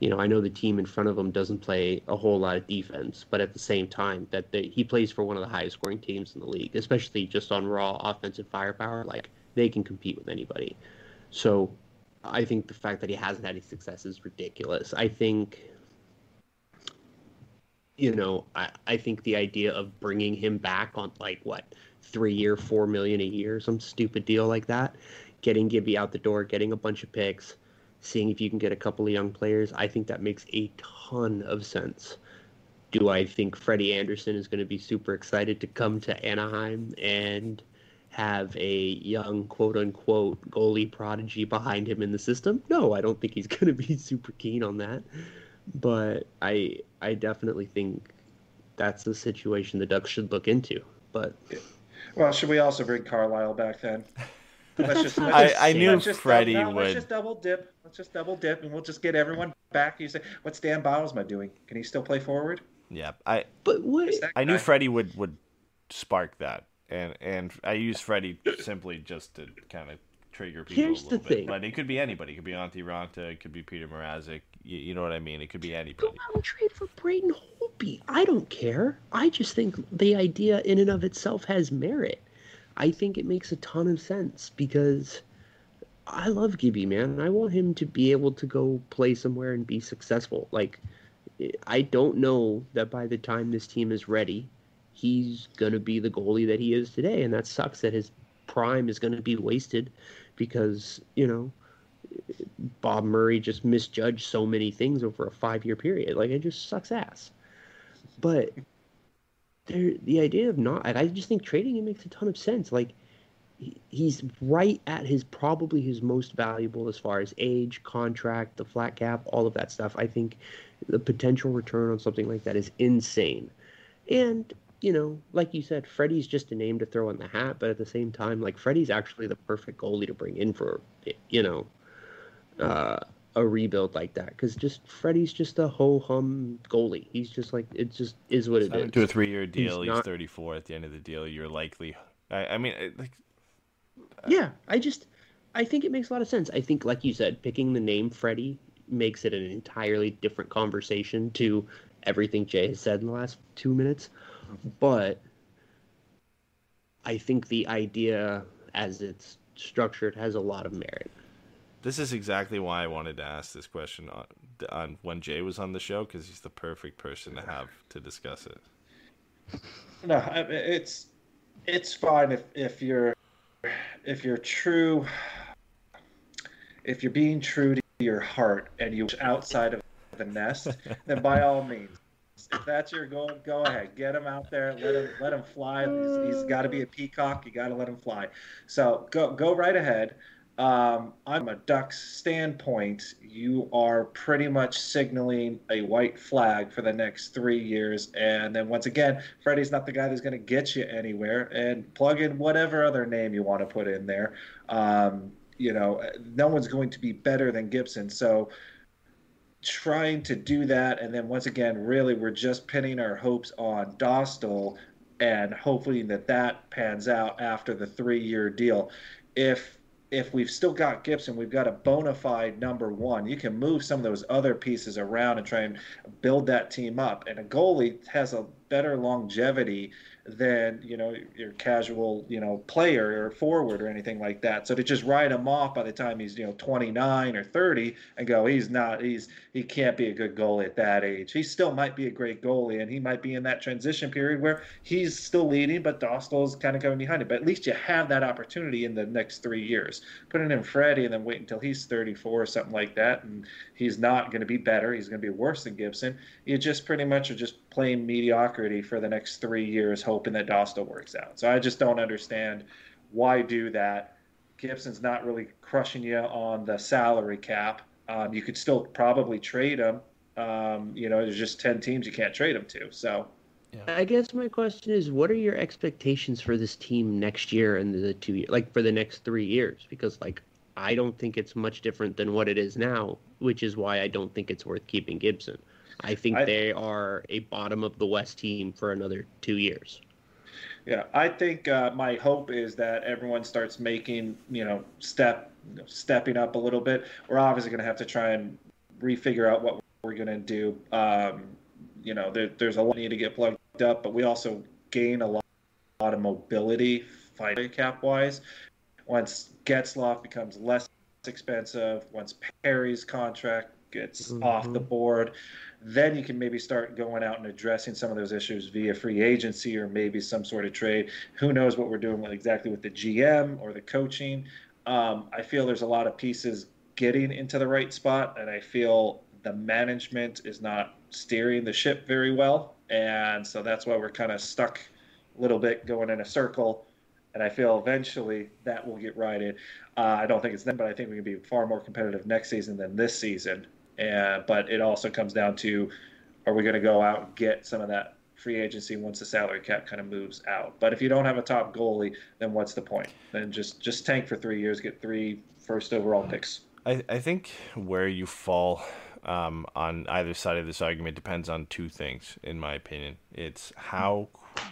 you know, I know the team in front of him doesn't play a whole lot of defense, but at the same time, that they, he plays for one of the highest scoring teams in the league, especially just on raw offensive firepower. Like, they can compete with anybody. So, I think the fact that he hasn't had any success is ridiculous. I think, you know, I, I think the idea of bringing him back on like what three year, four million a year, some stupid deal like that, getting Gibby out the door, getting a bunch of picks, seeing if you can get a couple of young players, I think that makes a ton of sense. Do I think Freddie Andersen is going to be super excited to come to Anaheim and have a young quote unquote goalie prodigy behind him in the system? No, I don't think he's going to be super keen on that. But I I definitely think that's the situation the Ducks should look into. But Well, should we also bring Carlyle back then? Let's just, let's I- just- I knew let's just Freddie double, no, would- Let's just double dip. Let's just double dip, and we'll just get everyone back. You say, what's Dan Bylsma doing? Can he still play forward? yeah, I but what that I knew guy? Freddie would would spark that, and and I use Freddie simply just to kind of trigger people Here's a the little bit. thing. But it could be anybody. It could be Antti Raanta. It could be Peter Mrazek. You, you know what I mean? It could be anybody. go out and trade for Braden Holtby. I don't care. I just think the idea in and of itself has merit. I think it makes a ton of sense because I love Gibby, man. I want him to be able to go play somewhere and be successful. Like, I don't know that by the time this team is ready he's going to be the goalie that he is today. And that sucks that his prime is going to be wasted because, you know, Bob Murray just misjudged so many things over a five year period. Like, it just sucks ass. But there, the idea of not, I just think trading it makes a ton of sense. Like, he's right at his probably his most valuable as far as age, contract, the flat cap, all of that stuff. I think the potential return on something like that is insane. And you know, like you said, Freddie's just a name to throw in the hat, but at the same time, like Freddie's actually the perfect goalie to bring in for, you know, uh, a rebuild like that because just Freddie's just a ho hum goalie. He's just like it just is what it is. To a three year deal, he's, he's not... 34 at the end of the deal. You're likely, I, I mean, like, yeah, I just I think it makes a lot of sense. I think, like you said, picking the name Freddie makes it an entirely different conversation to everything Jay has said in the last two minutes but I think the idea as it's structured has a lot of merit. This is exactly why I wanted to ask this question on, on when Jay was on the show because he's the perfect person to have to discuss it. No, it's it's fine if if you're if you're true if you're being true to your heart and you outside of the nest, then by all means if that's your goal, go ahead. Get him out there. Let him let him fly. he's, he's got to be a peacock. You got to let him fly. So go go right ahead. Um, a Ducks standpoint. You are pretty much signaling a white flag for the next three years, and then once again, Freddie's not the guy that's going to get you anywhere. And plug in whatever other name you want to put in there. Um, you know, no one's going to be better than Gibson. So trying to do that, and then once again, really, we're just pinning our hopes on Dostal and hoping that that pans out after the three-year deal. If if we've still got Gibson, we've got a bona fide number one. You can move some of those other pieces around and try and build that team up. And a goalie has a better longevity than you know your casual you know player or forward or anything like that. So to just write him off by the time he's you know 29 or 30 and go he's not he's he can't be a good goalie at that age. He still might be a great goalie and he might be in that transition period where he's still leading, but Dostal's kind of coming behind him. But at least you have that opportunity in the next three years. Putting in Freddie and then wait until he's 34 or something like that, and he's not going to be better. He's going to be worse than Gibson. You just pretty much are just playing mediocrity for the next three years, hoping that Dostal works out. So I just don't understand why do that. Gibson's not really crushing you on the salary cap. Um, you could still probably trade him. Um, you know, there's just ten teams you can't trade him to. So. Yeah. I guess my question is, what are your expectations for this team next year and the two years, like for the next three years? Because like I don't think it's much different than what it is now, which is why I don't think it's worth keeping Gibson. I think I, they are a bottom of the West team for another two years. Yeah, I think uh, my hope is that everyone starts making you know step stepping up a little bit. We're obviously going to have to try and refigure out what we're going to do. Um, you know, there, there's a lot need to get plugged up, but we also gain a lot, a lot of mobility fighting cap wise. Once Getzlaf becomes less expensive, once Perry's contract gets mm-hmm. off the board, then you can maybe start going out and addressing some of those issues via free agency or maybe some sort of trade. Who knows what we're doing exactly with the GM or the coaching? Um, I feel there's a lot of pieces getting into the right spot, and I feel the management is not steering the ship very well, and so that's why we're kind of stuck a little bit going in a circle. And I feel eventually that will get righted. Uh, I don't think it's them, but I think we can be far more competitive next season than this season. And but it also comes down to are we going to go out and get some of that free agency once the salary cap kind of moves out. But if you don't have a top goalie, then what's the point? Then just just tank for three years, get three first overall picks. I, I think where you fall um, on either side of this argument depends on two things, in my opinion. It's how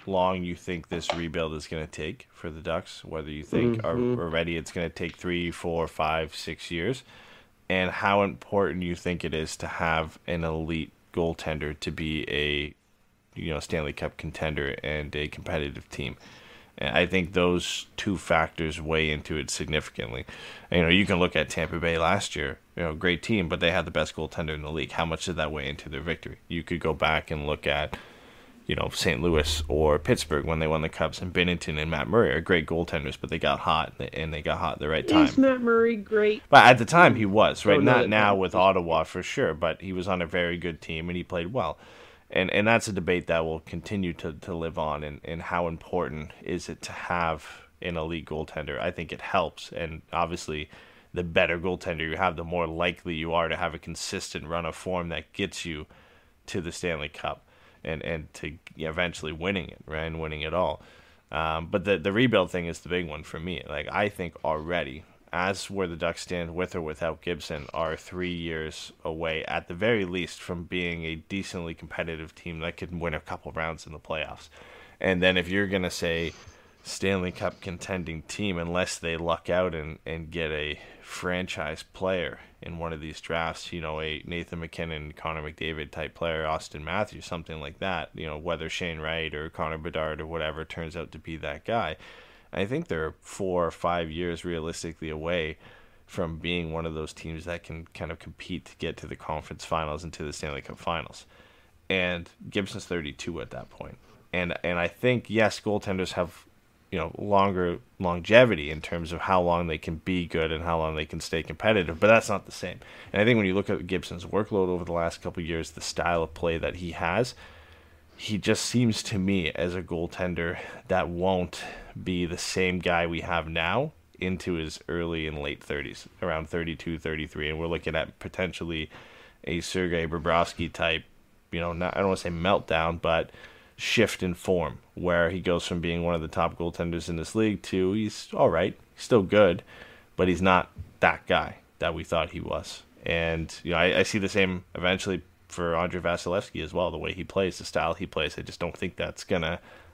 long you think this rebuild is going to take for the Ducks, whether you think mm-hmm. already it's going to take three, four, five, six years, and how important you think it is to have an elite goaltender to be a you know Stanley Cup contender and a competitive team. And I think those two factors weigh into it significantly. And, you know, you can look at Tampa Bay last year, you know, great team, but they had the best goaltender in the league. How much did that weigh into their victory? You could go back and look at, you know, St. Louis or Pittsburgh when they won the Cups, and Binnington and Matt Murray are great goaltenders, but they got hot and they got hot at the right time. Is Matt Murray great? But at the time, he was right. Oh, Not now with Ottawa for sure, but he was on a very good team and he played well. And and that's a debate that will continue to, to live on. And, and how important is it to have an elite goaltender? I think it helps, and obviously. The better goaltender you have, the more likely you are to have a consistent run of form that gets you to the Stanley Cup and and to eventually winning it, right, and winning it all. Um, but the the rebuild thing is the big one for me. Like I think already, as where the Ducks stand with or without Gibson, are three years away at the very least from being a decently competitive team that could win a couple rounds in the playoffs. And then if you're gonna say Stanley Cup contending team, unless they luck out and, and get a franchise player in one of these drafts, you know, a Nathan MacKinnon, Connor McDavid type player, Auston Matthews, something like that, you know, whether Shane Wright or Connor Bedard or whatever turns out to be that guy. I think they're four or five years realistically away from being one of those teams that can kind of compete to get to the conference finals and to the Stanley Cup finals. And Gibson's 32 at that point. And and I think yes, goaltenders have you know longer longevity in terms of how long they can be good and how long they can stay competitive but that's not the same and i think when you look at gibson's workload over the last couple years the style of play that he has he just seems to me as a goaltender that won't be the same guy we have now into his early and late 30s around 32 33 and we're looking at potentially a sergei Bobrovsky type you know not, i don't want to say meltdown but shift in form where he goes from being one of the top goaltenders in this league to he's all right, still good, but he's not that guy that we thought he was. And you know, I, I see the same eventually for Andrei Vasilevskiy as well. The way he plays, the style he plays, I just don't think that's gonna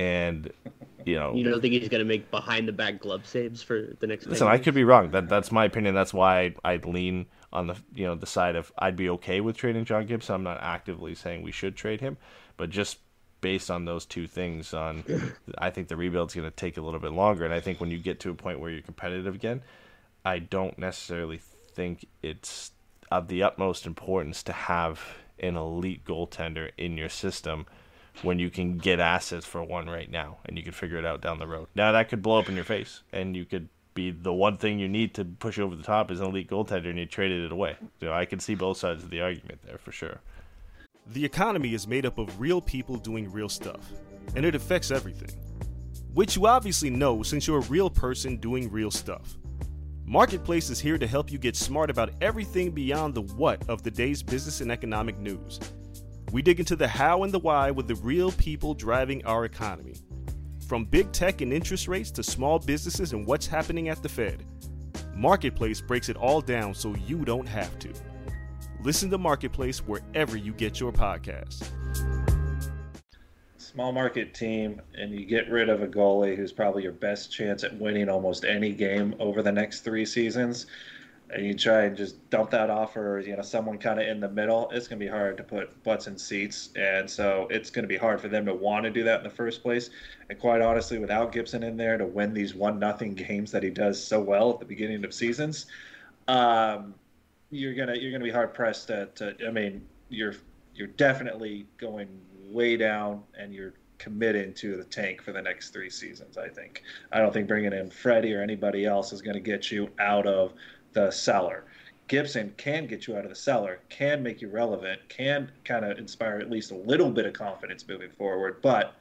And, you know. You don't think he's going to make behind the back glove saves for the next Listen, I could be wrong. That That's my opinion. That's why I'd, I'd lean on the you know the side of I'd be okay with trading John Gibson. I'm not actively saying we should trade him, but just based on those two things on I think the rebuild's going to take a little bit longer and I think when you get to a point where you're competitive again, I don't necessarily think it's of the utmost importance to have an elite goaltender in your system when you can get assets for one right now and you can figure it out down the road. Now that could blow up in your face and you could be the one thing you need to push over the top is an elite goaltender and you traded it away. So I can see both sides of the argument there for sure. The economy is made up of real people doing real stuff, and it affects everything. Which you obviously know since you're a real person doing real stuff. Marketplace is here to help you get smart about everything beyond the what of the day's business and economic news. We dig into the how and the why with the real people driving our economy. From big tech and interest rates to small businesses and what's happening at the Fed. Marketplace breaks it all down so you don't have to. Listen to Marketplace wherever you get your podcasts. Small market team, and you get rid of a goalie who's probably your best chance at winning almost any game over the next three seasons, and you try and just dump that off for you know someone kind of in the middle. It's going to be hard to put butts in seats, and so it's going to be hard for them to want to do that in the first place. And quite honestly, without Gibson in there to win these one nothing games that he does so well at the beginning of seasons. Um, you're gonna you're gonna be hard pressed to, to I mean you're you're definitely going way down and you're committed to the tank for the next three seasons. I think I don't think bringing in Freddie or anybody else is going to get you out of the seller. Gibson can get you out of the cellar, can make you relevant, can kind of inspire at least a little bit of confidence moving forward. But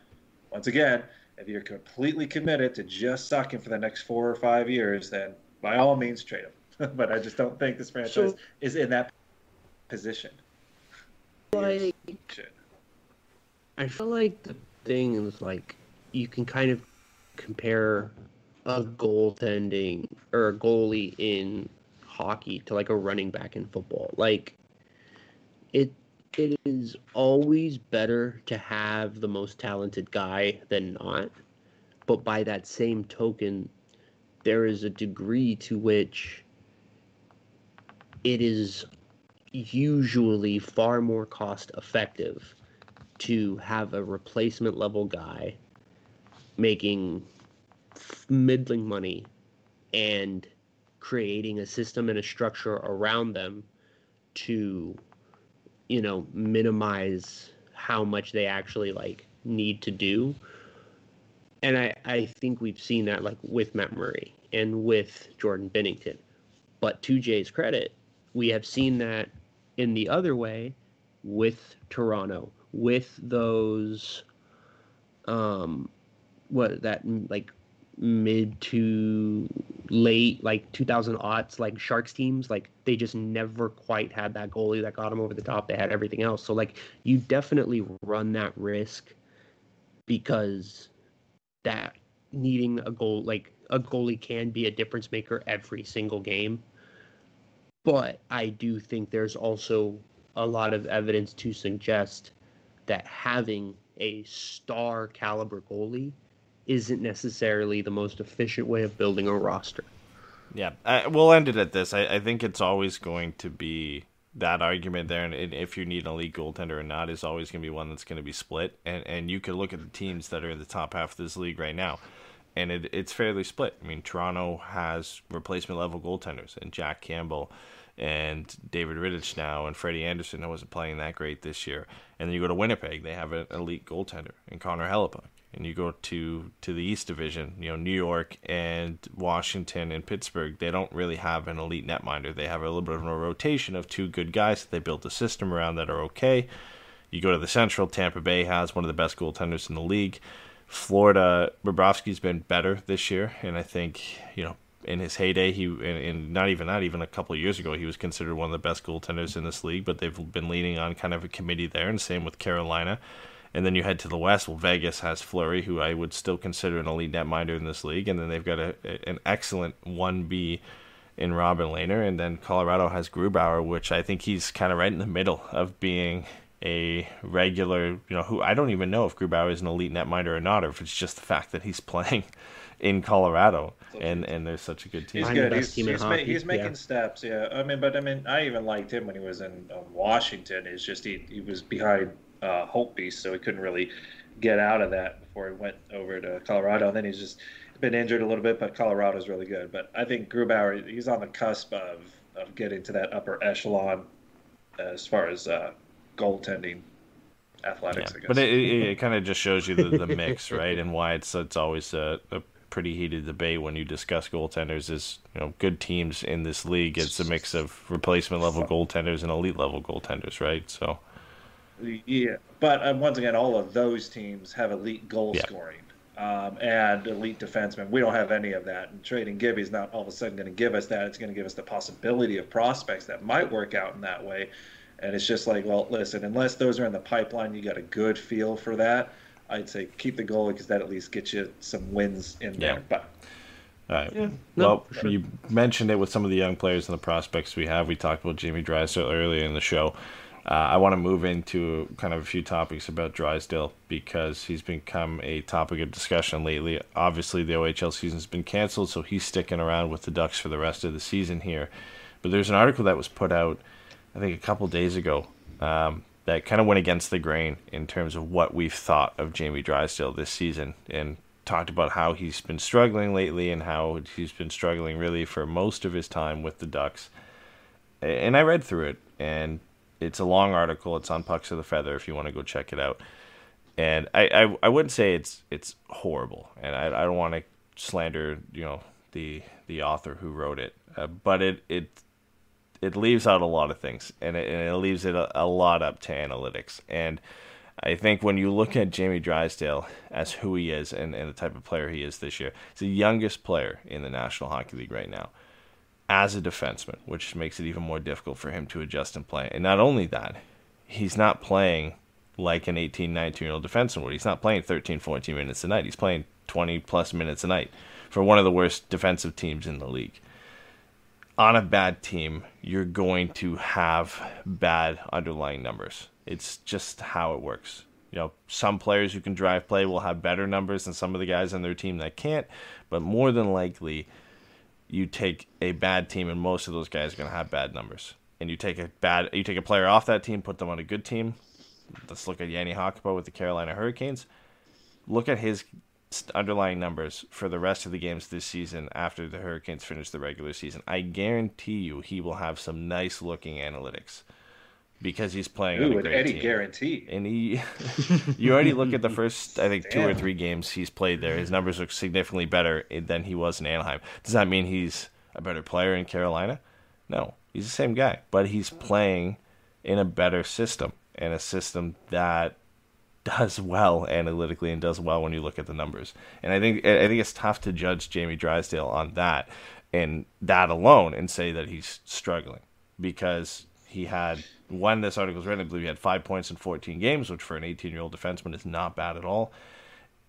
once again, if you're completely committed to just sucking for the next four or five years, then by all means trade him. but I just don't think this franchise so, is in that position. Like, I feel like the thing is like you can kind of compare a goaltending or a goalie in hockey to like a running back in football. Like it it is always better to have the most talented guy than not. But by that same token, there is a degree to which it is usually far more cost effective to have a replacement level guy making middling money and creating a system and a structure around them to you know minimize how much they actually like need to do. And i i think we've seen that like with matt murray and with jordan binnington but to jay's credit we have seen that in the other way with toronto with those um what that like mid to late like 2000 aughts like sharks teams like they just never quite had that goalie that got them over the top. They had everything else. So like you definitely run that risk because that needing a goal like a goalie can be a difference maker every single game. But i do think there's also a lot of evidence to suggest that having a star caliber goalie isn't necessarily the most efficient way of building a roster. Yeah, I, we'll end it at this. I, I, think it's always going to be that argument there, and if you need an elite goaltender or not, is always going to be one that's going to be split. And and you could look at the teams that are in the top half of this league right now, and it, it's fairly split. I mean, Toronto has replacement level goaltenders, and Jack Campbell and David Rittich now, and Freddie Andersen, who wasn't playing that great this year. And then you go to Winnipeg, they have an elite goaltender, and Connor Hellebuyck and you go to to the East Division, you know New York and Washington and Pittsburgh, they don't really have an elite netminder. They have a little bit of a rotation of two good guys that they built a system around that are okay. You go to the Central, Tampa Bay has one of the best goaltenders in the league. Florida, Bobrovsky's been better this year, and I think you know in his heyday, he and, not even that, even a couple years ago, he was considered one of the best goaltenders in this league. But they've been leaning on kind of a committee there, and same with Carolina. And then you head to the West. Well, Vegas has Fleury, who I would still consider an elite netminder in this league, and then they've got a, a, an excellent one B in Robin Lehner, and then Colorado has Grubauer, which I think he's kind of right in the middle of being a regular. You know, who I don't even know if Grubauer is an elite netminder or not, or if it's just the fact that he's playing in Colorado, and and there's such a good team. He's good. He's, he's, ma- he's, making yeah. steps. Yeah, I mean, but I mean, I even liked him when he was in um, Washington. It's just he he was behind uh, Holtby, so he couldn't really get out of that before he went over to Colorado. And then he's just been injured a little bit, but Colorado's really good. But I think Grubauer, he's on the cusp of, of getting to that upper echelon as far as uh, goaltending athletics. Yeah, but it, it, it kind of just shows you the, the mix, right, and why it's it's always a, a, pretty heated debate when you discuss goaltenders. Is you know good teams in this league. It's a mix of replacement level goaltenders and elite level goaltenders, right? So yeah, but um, once again, all of those teams have elite goal yeah. scoring um, and elite defensemen. We don't have any of that. And trading Gibby is not all of a sudden going to give us that. It's going to give us the possibility of prospects that might work out in that way. And it's just like, well, listen, unless those are in the pipeline, you got a good feel for that. I'd say keep the goalie because that at least gets you some wins in yeah. there. But all right. Yeah, no, well, sure. you mentioned it with some of the young players and the prospects we have. We talked about Jamie Drysdale earlier in the show. Uh, I want to move into kind of a few topics about Drysdale because he's become a topic of discussion lately. Obviously, the OHL season's been canceled, so he's sticking around with the Ducks for the rest of the season here. But there's an article that was put out, I think, a couple days ago um, that kind of went against the grain in terms of what we've thought of Jamie Drysdale this season and talked about how he's been struggling lately and how he's been struggling really for most of his time with the Ducks. And I read through it, and it's a long article. It's on Pucks of the Feather if you want to go check it out. And I, I, I wouldn't say it's it's horrible, and I, I don't want to slander you know the the author who wrote it, uh, but it it it leaves out a lot of things, and it, and it leaves it a, a lot up to analytics. And I think when you look at Jamie Drysdale as who he is and, and the type of player he is this year, he's the youngest player in the National Hockey League right now as a defenseman, which makes it even more difficult for him to adjust and play. And not only that, he's not playing like an 18, 19 year old defenseman would. He's not playing 13, 14 minutes a night. He's playing 20 plus minutes a night for one of the worst defensive teams in the league. On a bad team, you're going to have bad underlying numbers. It's just how it works. You know, some players who can drive play will have better numbers than some of the guys on their team that can't, but more than likely, you take a bad team and most of those guys are going to have bad numbers. And you take a bad you take a player off that team, put them on a good team. Let's look at Jani Hakanpää with the Carolina Hurricanes. Look at his underlying numbers for the rest of the games this season after the Hurricanes finish the regular season. I guarantee you he will have some nice looking analytics because he's playing Ooh, on a great Eddie team. guarantee. And he, you already look at the first, I think, two or three games he's played there. His numbers look significantly better than he was in Anaheim. Does that mean he's a better player in Carolina? No, he's the same guy, but he's playing in a better system and a system that does well analytically and does well when you look at the numbers. And I think I think it's tough to judge Jamie Drysdale on that and that alone and say that he's struggling because he had when this article was written, I believe he had five points in 14 games, which for an 18 year old defenseman is not bad at all.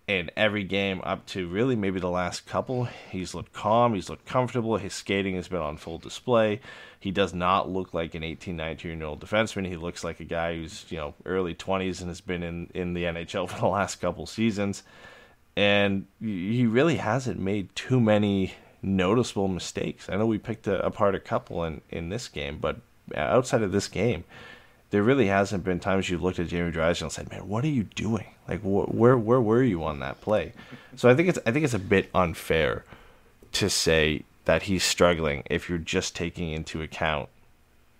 And every game up to really maybe the last couple, he's looked calm, he's looked comfortable, his skating has been on full display. He does not look like an 18, 19 year old defenseman. He looks like a guy who's, you know, early 20s and has been in, in the NHL for the last couple seasons. And he really hasn't made too many noticeable mistakes. I know we picked a, apart a couple in, in this game, but outside of this game, there really hasn't been times you've looked at Jamie Drysdale and said, "Man, what are you doing? Like, wh- where where were you on that play?" So I think it's I think it's a bit unfair to say that he's struggling if you're just taking into account,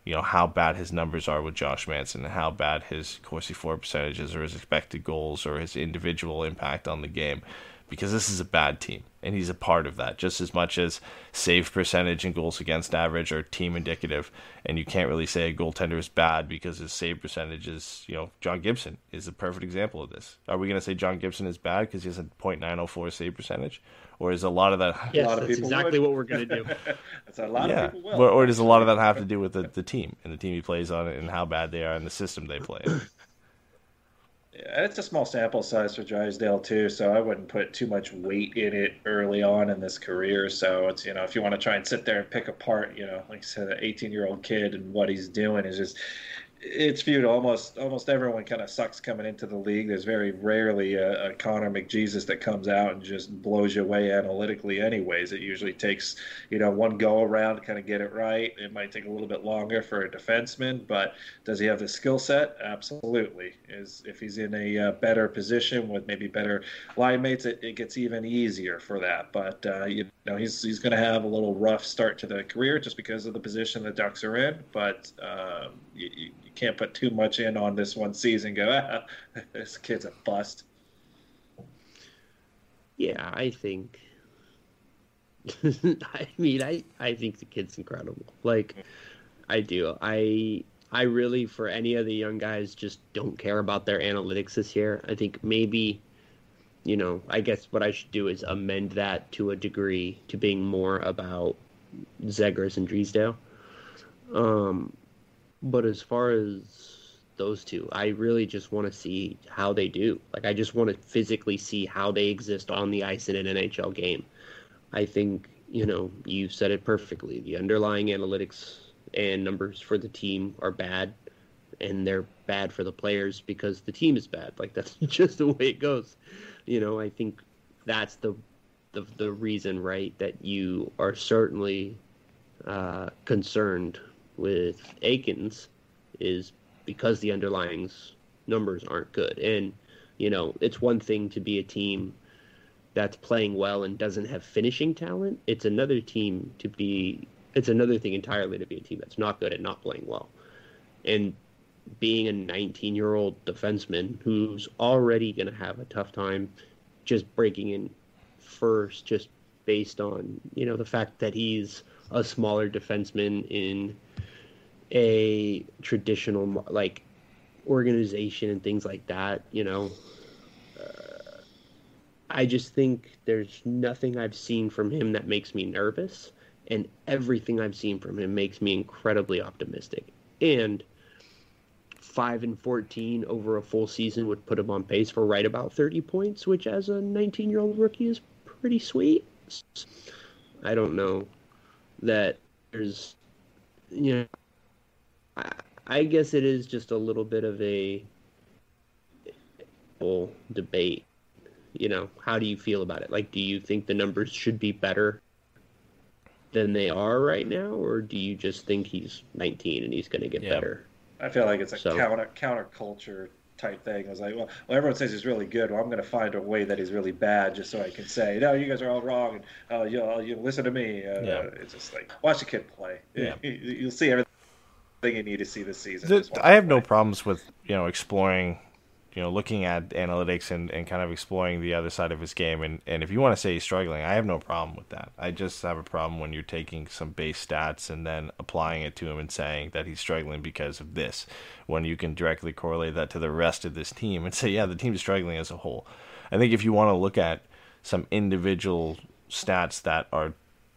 you know, how bad his numbers are with Josh Manson and how bad his Corsi for percentages or his expected goals or his individual impact on the game, because this is a bad team and he's a part of that just as much as save percentage and goals against average are team indicative and you can't really say a goaltender is bad because his save percentage is you know john gibson is a perfect example of this are we going to say john gibson is bad because he has a .904 save percentage or is a lot of that Yes, lot of that's exactly would. what we're going to do. That's a lot yeah of people will. or, or does a lot of that have to do with the, the team and the team he plays on and how bad they are and the system they play in? It's a small sample size for Drysdale too, so I wouldn't put too much weight in it early on in this career. So it's you know if you want to try and sit there and pick apart, you know, like I said, an 18 year old kid and what he's doing is just it's viewed almost almost everyone kind of sucks coming into the league. There's very rarely a, a Connor McJesus that comes out and just blows you away analytically. Anyways, it usually takes you know one go around to kind of get it right. It might take a little bit longer for a defenseman, but does he have the skill set? Absolutely. Is if he's in a uh, better position with maybe better line mates, it, it gets even easier for that. But uh, you know he's he's going to have a little rough start to the career just because of the position the Ducks are in. But um, you, you can't put too much in on this one season. Go, ah, this kid's a bust. Yeah, I think. I mean, I I think the kid's incredible. Like, I do. I I really, for any of the young guys, just don't care about their analytics this year. I think maybe, you know, I guess what I should do is amend that to a degree to being more about Zegras and Drysdale. Um, but as far as those two, I really just want to see how they do. Like, I just want to physically see how they exist on the ice in an NHL game. I think, you know, you said it perfectly. The underlying analytics and numbers for the team are bad, and they're bad for the players because the team is bad. Like, that's just the way it goes. You know, I think that's the the, the reason, right, that you are certainly uh, concerned with Eakins is because the underlying numbers aren't good. And, you know, it's one thing to be a team that's playing well and doesn't have finishing talent. It's another team to be, it's another thing entirely to be a team that's not good at not playing well. And being a 19 year old defenseman who's already going to have a tough time just breaking in first, just based on you know the fact that he's a smaller defenseman in a traditional like organization and things like that. You know, uh, I just think there's nothing I've seen from him that makes me nervous, and everything I've seen from him makes me incredibly optimistic. And five and fourteen over a full season would put him on pace for right about thirty points, which as a nineteen-year-old rookie is pretty sweet. I don't know that there's, you know, I, I guess it is just a little bit of a debate. You know, how do you feel about it? Like, do you think the numbers should be better than they are right now, or do you just think he's 19 and he's going to get Yeah. better? I feel like it's a So- counter counterculture type thing. I was like, well, well, everyone says he's really good. Well, I'm going to find a way that he's really bad, just so I can say, no, you guys are all wrong, and uh, you you listen to me. Uh, Yeah. It's just like watch the kid play. Yeah. You, you'll see everything you need to see this season. The- I have no problems with you know exploring, you know, looking at analytics and, and kind of exploring the other side of his game. And, and if you want to say he's struggling, I have no problem with that. I just have a problem when you're taking some base stats and then applying it to him and saying that he's struggling because of this, when you can directly correlate that to the rest of this team and say, yeah, the team's struggling as a whole. I think if you want to look at some individual stats that are,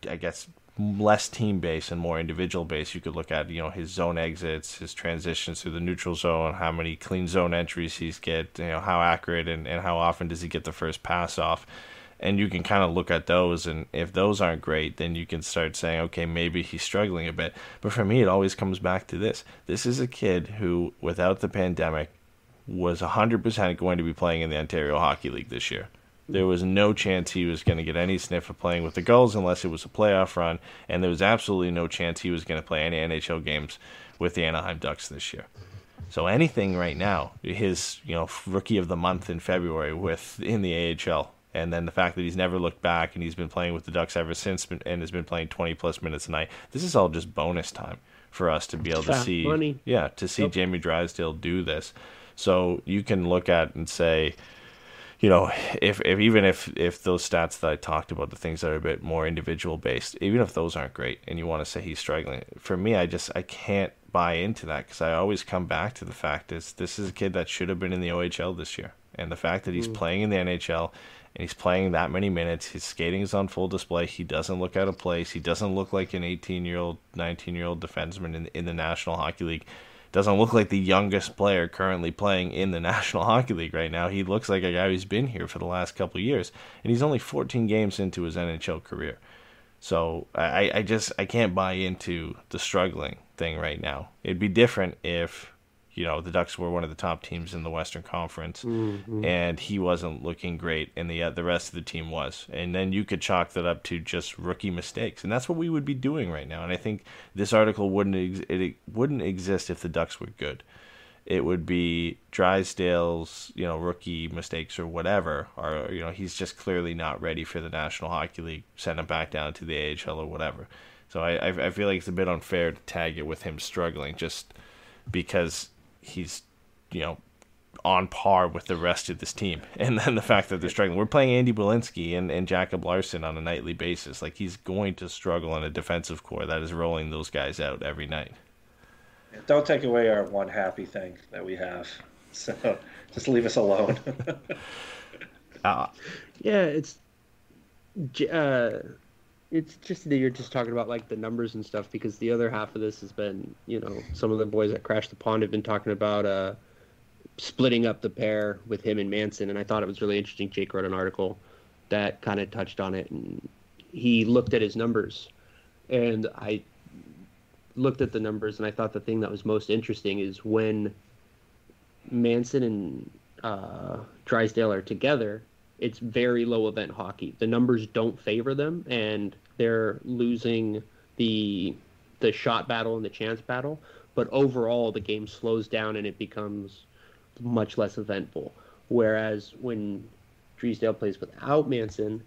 I guess, less team based and more individual based, you could look at you know his zone exits, his transitions through the neutral zone, how many clean zone entries he's get, you know how accurate and, and how often does he get the first pass off, and you can kind of look at those, and if those aren't great, then you can start saying okay maybe he's struggling a bit. But for me, it always comes back to this: this is a kid who, without the pandemic, was 100% going to be playing in the Ontario Hockey League this year. There was no chance he was going to get any sniff of playing with the Gulls unless it was a playoff run, and there was absolutely no chance he was going to play any NHL games with the Anaheim Ducks this year. So anything right now, his you know rookie of the month in February with in the AHL, and then the fact that he's never looked back and he's been playing with the Ducks ever since and has been playing 20 plus minutes a night. This is all just bonus time for us to be able to see yeah, to see Jamie Drysdale do this. So you can look at and say, you know, if, if even if if those stats that I talked about, the things that are a bit more individual based, even if those aren't great, and you want to say he's struggling, for me, I just I can't buy into that because I always come back to the fact is this is a kid that should have been in the OHL this year, and the fact that he's mm. playing in the NHL and he's playing that many minutes, his skating is on full display. He doesn't look out of place. He doesn't look like an 18 year old, 19 year old defenseman in in the National Hockey League doesn't look like the youngest player currently playing in the National Hockey League right now. He looks like a guy who's been here for the last couple years, and he's only 14 games into his NHL career. So I, I just I can't buy into the struggling thing right now. It'd be different if you know the Ducks were one of the top teams in the Western Conference, and he wasn't looking great, and the uh, the rest of the team was, and then you could chalk that up to just rookie mistakes, and that's what we would be doing right now. And I think this article wouldn't ex- it, wouldn't exist if the Ducks were good. It would be Drysdale's you know rookie mistakes or whatever, or you know he's just clearly not ready for the National Hockey League. Send him back down to the AHL or whatever. So I I, I feel like it's a bit unfair to tag it with him struggling just because he's you know on par with the rest of this team. And then the fact that they're struggling. We're playing Andy Welinski and, and Jacob Larsson on a nightly basis. Like he's going to struggle in a defensive core that is rolling those guys out every night. Don't take away our one happy thing that we have. So just leave us alone. Uh, Yeah, it's uh, it's just that you're just talking about like the numbers and stuff because the other half of this has been, you know, some of the boys that crashed the pond have been talking about uh, splitting up the pair with him and Manson, and I thought it was really interesting. Jake wrote an article that kind of touched on it, and he looked at his numbers, and I looked at the numbers, and I thought the thing that was most interesting is when Manson and uh, Drysdale are together, it's very low event hockey. The numbers don't favor them, and they're losing the the shot battle and the chance battle. But overall, the game slows down and it becomes much less eventful. Whereas when Drysdale plays without Manson,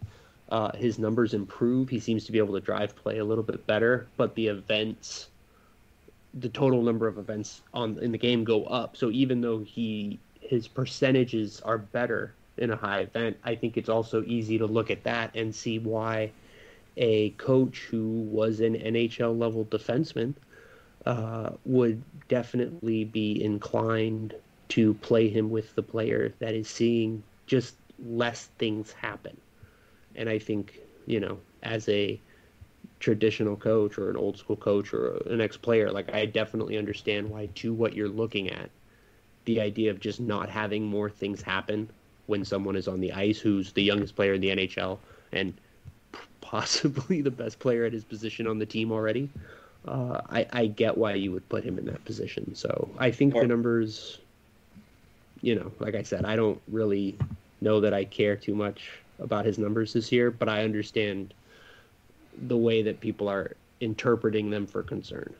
uh, his numbers improve. He seems to be able to drive play a little bit better, but the events the total number of events on in the game go up. So even though he his percentages are better in a high event, I think it's also easy to look at that and see why a coach who was an NHL level defenseman uh, would definitely be inclined to play him with the player that is seeing just less things happen. And I think, you know, as a traditional coach or an old school coach or an ex player, like I definitely understand why, to what you're looking at, the idea of just not having more things happen when someone is on the ice who's the youngest player in the NHL and possibly the best player at his position on the team already. Uh, I, I get why you would put him in that position. So I think the numbers, you know, like I said, I don't really know that I care too much about his numbers this year, but I understand the way that people are interpreting them for concern.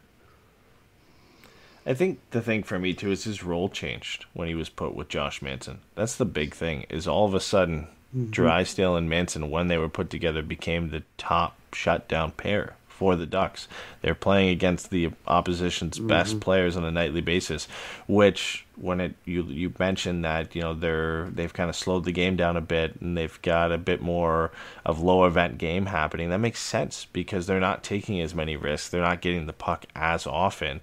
I think the thing for me too is his role changed when he was put with Josh Manson. That's the big thing. Is all of a sudden mm-hmm. Drysdale and Manson, when they were put together, became the top shutdown pair for the Ducks. They're playing against the opposition's mm-hmm. best players on a nightly basis, which when it you you mentioned that you know they're they've kind of slowed the game down a bit and they've got a bit more of low event game happening. That makes sense because they're not taking as many risks. They're not getting the puck as often.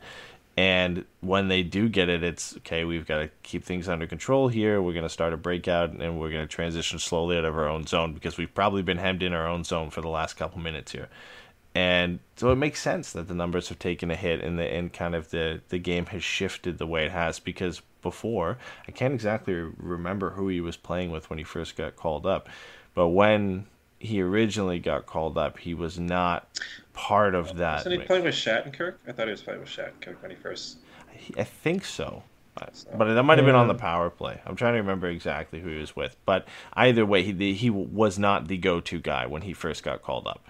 And when they do get it, it's okay, we've got to keep things under control here. We're going to start a breakout and we're going to transition slowly out of our own zone because we've probably been hemmed in our own zone for the last couple minutes here and so it makes sense that the numbers have taken a hit and the and kind of the the game has shifted the way it has because before I can't exactly remember who he was playing with when he first got called up, but when he originally got called up, he was not part of that. Wasn't he playing with Shattenkirk? I thought he was playing with Shattenkirk when he first. I think so. But that might have been on the power play. I'm trying to remember exactly who he was with. But either way, he he was not the go-to guy when he first got called up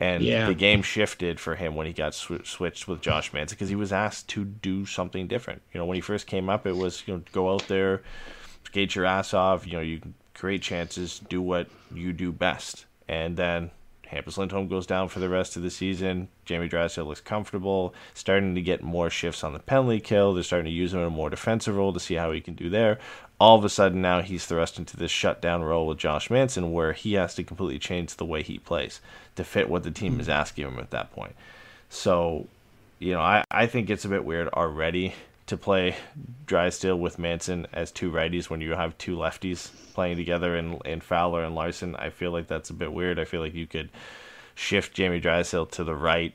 and yeah. the game shifted for him when he got sw- switched with Josh Manson because he was asked to do something different. You know, when he first came up, it was you know go out there, skate your ass off. You know, you create chances, do what you do best, and then Hampus Lindholm goes down for the rest of the season. Jamie Drysdale looks comfortable, starting to get more shifts on the penalty kill. They're starting to use him in a more defensive role to see how he can do there. All of a sudden, now he's thrust into this shutdown role with Josh Manson, where he has to completely change the way he plays to fit what the team is hmm. asking him at that point. So, you know, I, I think it's a bit weird already to play Drysdale with Manson as two righties when you have two lefties playing together in, in Fowler and Larsson. I feel like that's a bit weird. I feel like you could shift Jamie Drysdale to the right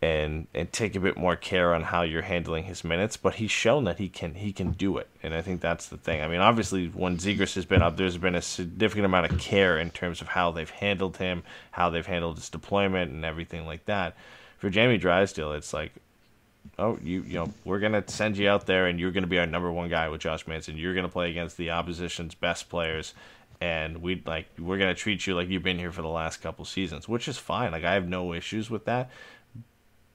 and and take a bit more care on how you're handling his minutes. But he's shown that he can he can do it, and I think that's the thing. I mean, obviously, when Zegras has been up, there's been a significant amount of care in terms of how they've handled him, how they've handled his deployment, and everything like that. For Jamie Drysdale, it's like oh, you you know, we're gonna send you out there, and you're gonna be our number one guy with Josh Manson. You're gonna play against the opposition's best players, and we like we're gonna treat you like you've been here for the last couple seasons, which is fine. Like I have no issues with that.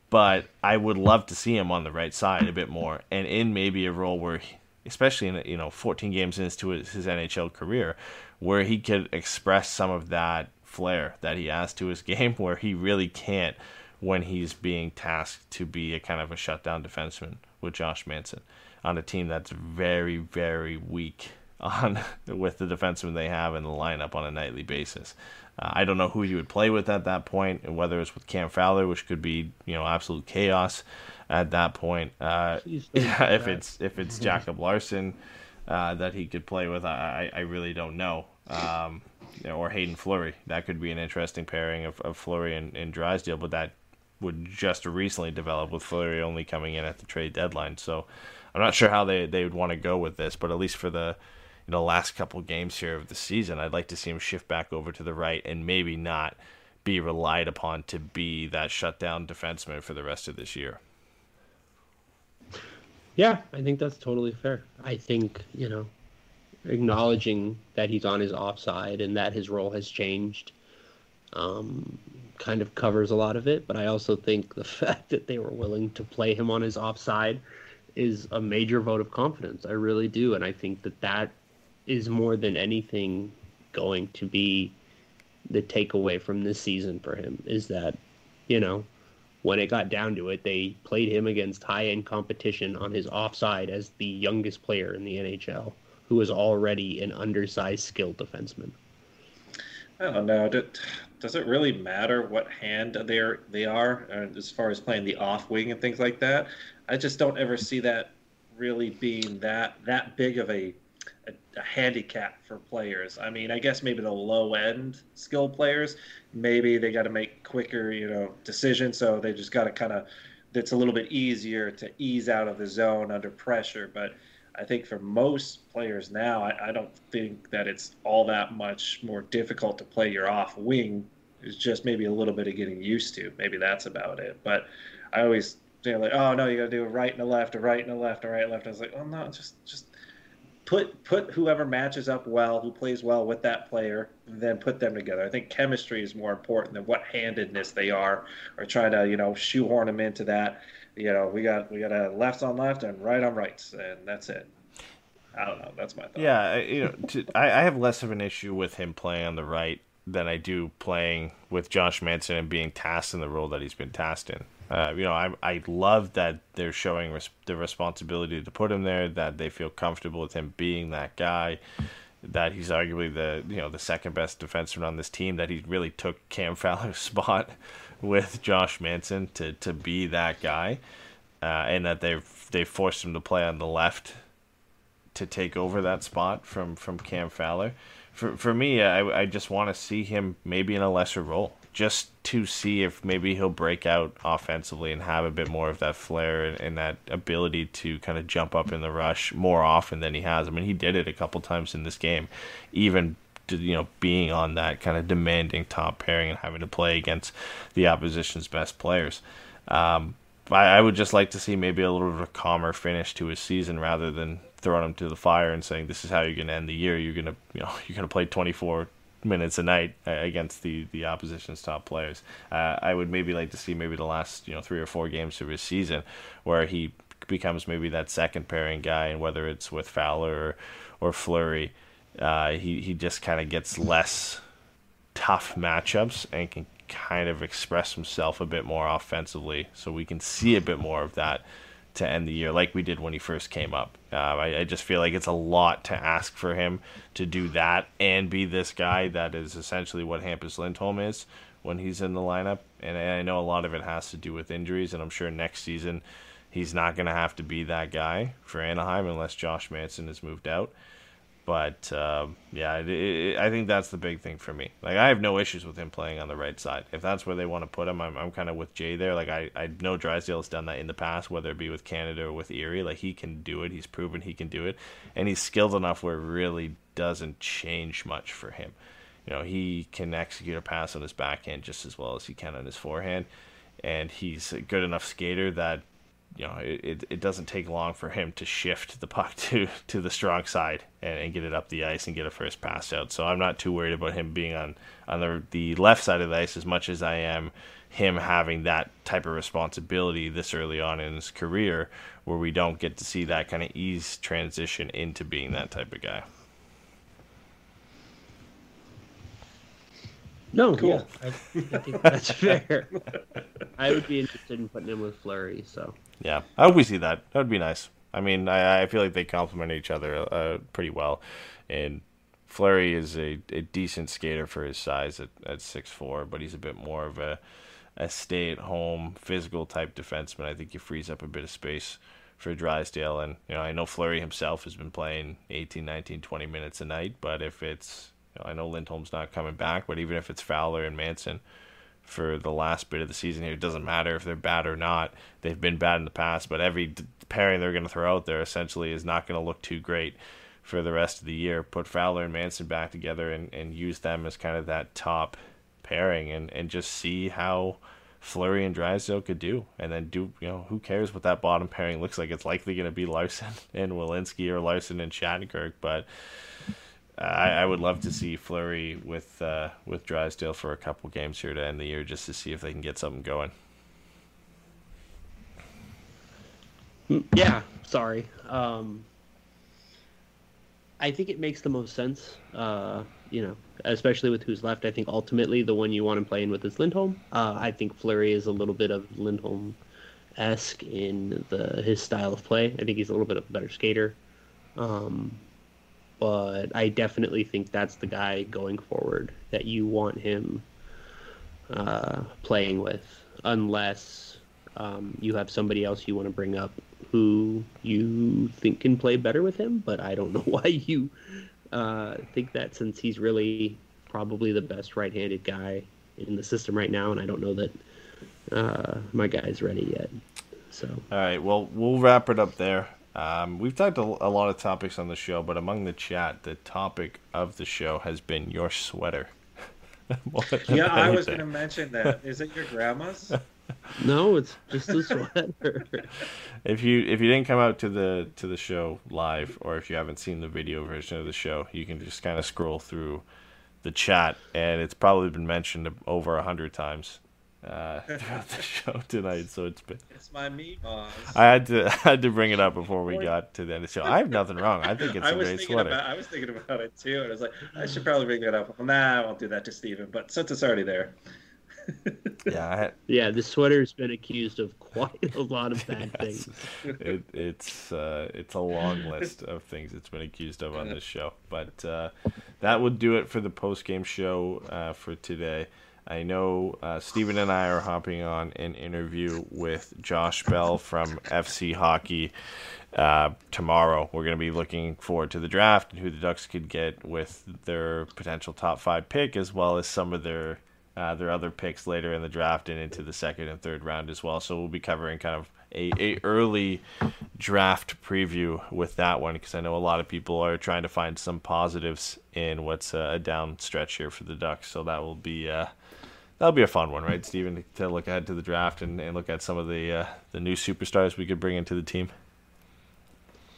But I would love to see him on the right side a bit more, and in maybe a role where, he, especially in you know 14 games into his, his NHL career, where he could express some of that flair that he has to his game, where he really can't when he's being tasked to be a kind of a shutdown defenseman with Josh Manson on a team that's very, very weak on with the defensemen they have in the lineup on a nightly basis. Uh, I don't know who you would play with at that point, and whether it's with Cam Fowler, which could be you know absolute chaos at that point. Uh, yeah, if it's if it's Jacob Larsson uh, that he could play with, I I really don't know. Um, or Hayden Fleury, that could be an interesting pairing of, of Fleury and, and Drysdale, but that would just recently develop with Fleury only coming in at the trade deadline. So I'm not sure how they, they would want to go with this, but at least for the you know last couple games here of the season, I'd like to see him shift back over to the right and maybe not be relied upon to be that shutdown defenseman for the rest of this year. Yeah, I think that's totally fair. I think, you know, acknowledging that he's on his offside and that his role has changed um, kind of covers a lot of it. But I also think the fact that they were willing to play him on his offside is a major vote of confidence. I really do, and I think that that is more than anything going to be the takeaway from this season for him is that you know when it got down to it they played him against high end competition on his offside as the youngest player in the NHL who was already an undersized skilled defenseman I don't know. Does it really matter what hand they're they are uh, as far as playing the off wing and things like that? I just don't ever see that really being that that big of a, a, a handicap for players. I mean, I guess maybe the low end skill players, maybe they got to make quicker, you know, decisions, so they just got to kind of. It's a little bit easier to ease out of the zone under pressure, but I think for most players now, I, I, don't think that it's all that much more difficult to play your off wing. It's just maybe a little bit of getting used to. Maybe that's about it. But I always say like, oh no, you got to do a right and a left, a right and a left, a right and left. I was like, oh no, just just put put whoever matches up well, who plays well with that player, then put them together. I think chemistry is more important than what handedness they are, or trying to you know shoehorn them into that you know, we got we got a left on left and right on rights, and that's it. I don't know. That's my thought. Yeah, you know, to, I, I have less of an issue with him playing on the right than I do playing with Josh Manson and being tasked in the role that he's been tasked in. Uh, you know, I I love that they're showing res- the responsibility to put him there, that they feel comfortable with him being that guy, that he's arguably the you know the second best defenseman on this team, that he really took Cam Fowler's spot with Josh Manson to, to be that guy, uh, and that they've they forced him to play on the left to take over that spot from from Cam Fowler. For for me, I I just want to see him maybe in a lesser role, just to see if maybe he'll break out offensively and have a bit more of that flair and, and that ability to kind of jump up in the rush more often than he has. I mean, he did it a couple times in this game, even you know being on that kind of demanding top pairing and having to play against the opposition's best players. Um, I, I, would just like to see maybe a little bit of calmer finish to his season rather than throwing him to the fire and saying this is how you're going to end the year. You're going to you know you're going to play 24 minutes a night against the the opposition's top players. Uh, I would maybe like to see maybe the last you know three or four games of his season where he becomes maybe that second pairing guy, and whether it's with Fowler or, or Fleury uh, he he just kind of gets less tough matchups and can kind of express himself a bit more offensively. So we can see a bit more of that to end the year, like we did when he first came up. Uh, I, I, just feel like it's a lot to ask for him to do that and be this guy that is essentially what Hampus Lindholm is when he's in the lineup. And I know a lot of it has to do with injuries, and I'm sure next season he's not going to have to be that guy for Anaheim unless Josh Manson has moved out. But um, yeah, it, it, I think that's the big thing for me. Like I have no issues with him playing on the right side. If that's where they want to put him, I'm, I'm kind of with Jay there. Like I, I know Drysdale has done that in the past, whether it be with Canada or with Erie. Like he can do it. He's proven he can do it, and he's skilled enough where it really doesn't change much for him. You know, he can execute a pass on his backhand just as well as he can on his forehand, and he's a good enough skater that you know, it, it doesn't take long for him to shift the puck to, to the strong side and, and, get it up the ice and get a first pass out. So I'm not too worried about him being on, on the, the left side of the ice as much as I am him having that type of responsibility this early on in his career where we don't get to see that kind of ease transition into being that type of guy. No, cool. yeah, I, I think that's fair. I would be interested in putting him with Fleury, So yeah, I hope we see that. That would be nice. I mean, I, I feel like they complement each other uh, pretty well, and Fleury is a, a decent skater for his size at at six four, but he's a bit more of a a stay at home physical type defenseman. I think he frees up a bit of space for Drysdale, and you know I know Fleury himself has been playing 18, 19, 20 minutes a night, but if it's you know, I know Lindholm's not coming back, but even if it's Fowler and Manson for the last bit of the season here. It doesn't matter if they're bad or not. They've been bad in the past, but every pairing they're going to throw out there essentially is not going to look too great for the rest of the year. Put Fowler and Manson back together and, and use them as kind of that top pairing and, and just see how Fleury and Drysdale could do. And then do, you know, who cares what that bottom pairing looks like? It's likely going to be Larsson and Welinski or Larsson and Shattenkirk, but I, I, would love to see Fleury with uh, with Drysdale for a couple games here to end the year, just to see if they can get something going. Yeah, sorry. Um, I think it makes the most sense. Uh, you know, especially with who's left. I think ultimately the one you want to play in with is Lindholm. Uh, I think Fleury is a little bit of Lindholm esque in the his style of play. I think he's a little bit of a better skater. Um, but I definitely think that's the guy going forward that you want him uh, playing with, unless um, you have somebody else you want to bring up who you think can play better with him. But I don't know why you uh, think that since he's really probably the best right-handed guy in the system right now, and I don't know that uh, my guy's ready yet. So All right, well, we'll wrap it up there. Um, we've talked a, a lot of topics on the show, but among the chat, the topic of the show has been your sweater. Yeah, I was going to mention that. Is it your grandma's? no, it's just a sweater. If you if you didn't come out to the to the show live, or if you haven't seen the video version of the show, you can just kind of scroll through the chat, and it's probably been mentioned over a hundred times uh, throughout the show tonight. So it's been It's my meatballs. I had to I had to bring it up before we got to the end of the show. I have nothing wrong. I think it's I a great sweater. about I was thinking about it too, and I was like, I should probably bring that up. Well, nah, I won't do that to Steven, but since it's already there. Yeah, I had, yeah, the sweater's been accused of quite a lot of bad Yes. things. it, it's uh, it's a long list of things it's been accused of on this show. But uh, that would do it for the post game show uh, for today. I know uh, Stephen and I are hopping on an interview with Josh Bell from FC Hockey uh, tomorrow. We're going to be looking forward to the draft and who the Ducks could get with their potential top five pick, as well as some of their uh, their other picks later in the draft and into the second and third round as well. So we'll be covering kind of a, a early draft preview with that one because I know a lot of people are trying to find some positives in what's a down stretch here for the Ducks. So that will be uh, that'll be a fun one, right, Steven, to look ahead to the draft and, and look at some of the uh, the new superstars we could bring into the team.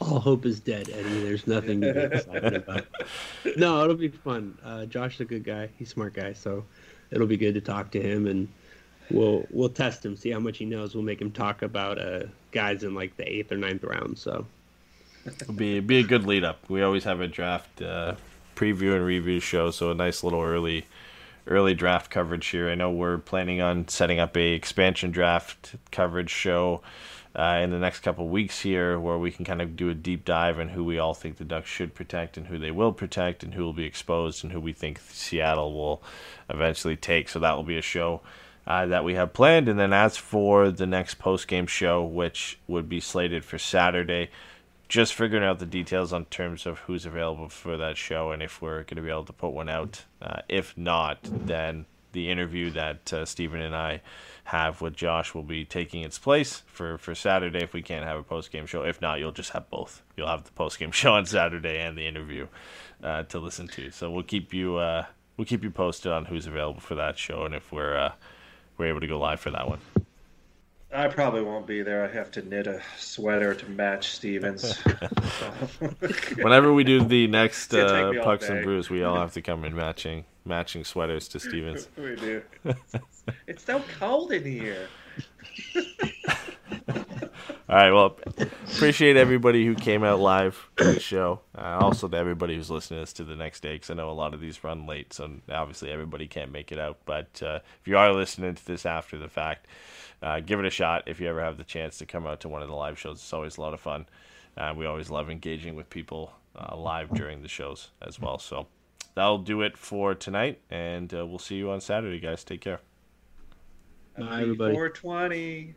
All hope is dead, Eddie. There's nothing to get excited about. No, it'll be fun. Uh, Josh's a good guy. He's a smart guy, so it'll be good to talk to him, and we'll we'll test him, see how much he knows. We'll make him talk about uh, guys in like the eighth or ninth round. So It'll be be a good lead up. We always have a draft uh, preview and review show, so a nice little early early draft coverage here. I know we're planning on setting up a expansion draft coverage show uh, in the next couple weeks here, where we can kind of do a deep dive on who we all think the Ducks should protect and who they will protect, and who will be exposed, and who we think Seattle will eventually take. So that will be a show. Uh, that we have planned, and then as for the next post game show, which would be slated for Saturday, just figuring out the details on terms of who's available for that show and if we're going to be able to put one out. Uh, if not, then the interview that uh, Stephen and I have with Josh will be taking its place for, for Saturday if we can't have a post game show. If not, you'll just have both. You'll have the post game show on Saturday and the interview uh, to listen to. So we'll keep you uh, we'll keep you posted on who's available for that show and if we're uh, we're able to go live for that one. I probably won't be there. I have to knit a sweater to match Stevens. Whenever we do the next It's uh, pucks and brews, we all have to come in matching matching sweaters to Stevens. we do. It's so cold in here. All right, well, appreciate everybody who came out live to the show. Uh, also to everybody who's listening to this to the next day, because I know a lot of these run late, so obviously everybody can't make it out. But uh, if you are listening to this after the fact, uh, give it a shot. If you ever have the chance to come out to one of the live shows, it's always a lot of fun. Uh, we always love engaging with people uh, live during the shows as well. So that'll do it for tonight, and uh, we'll see you on Saturday, guys. Take care. Bye, everybody. 420.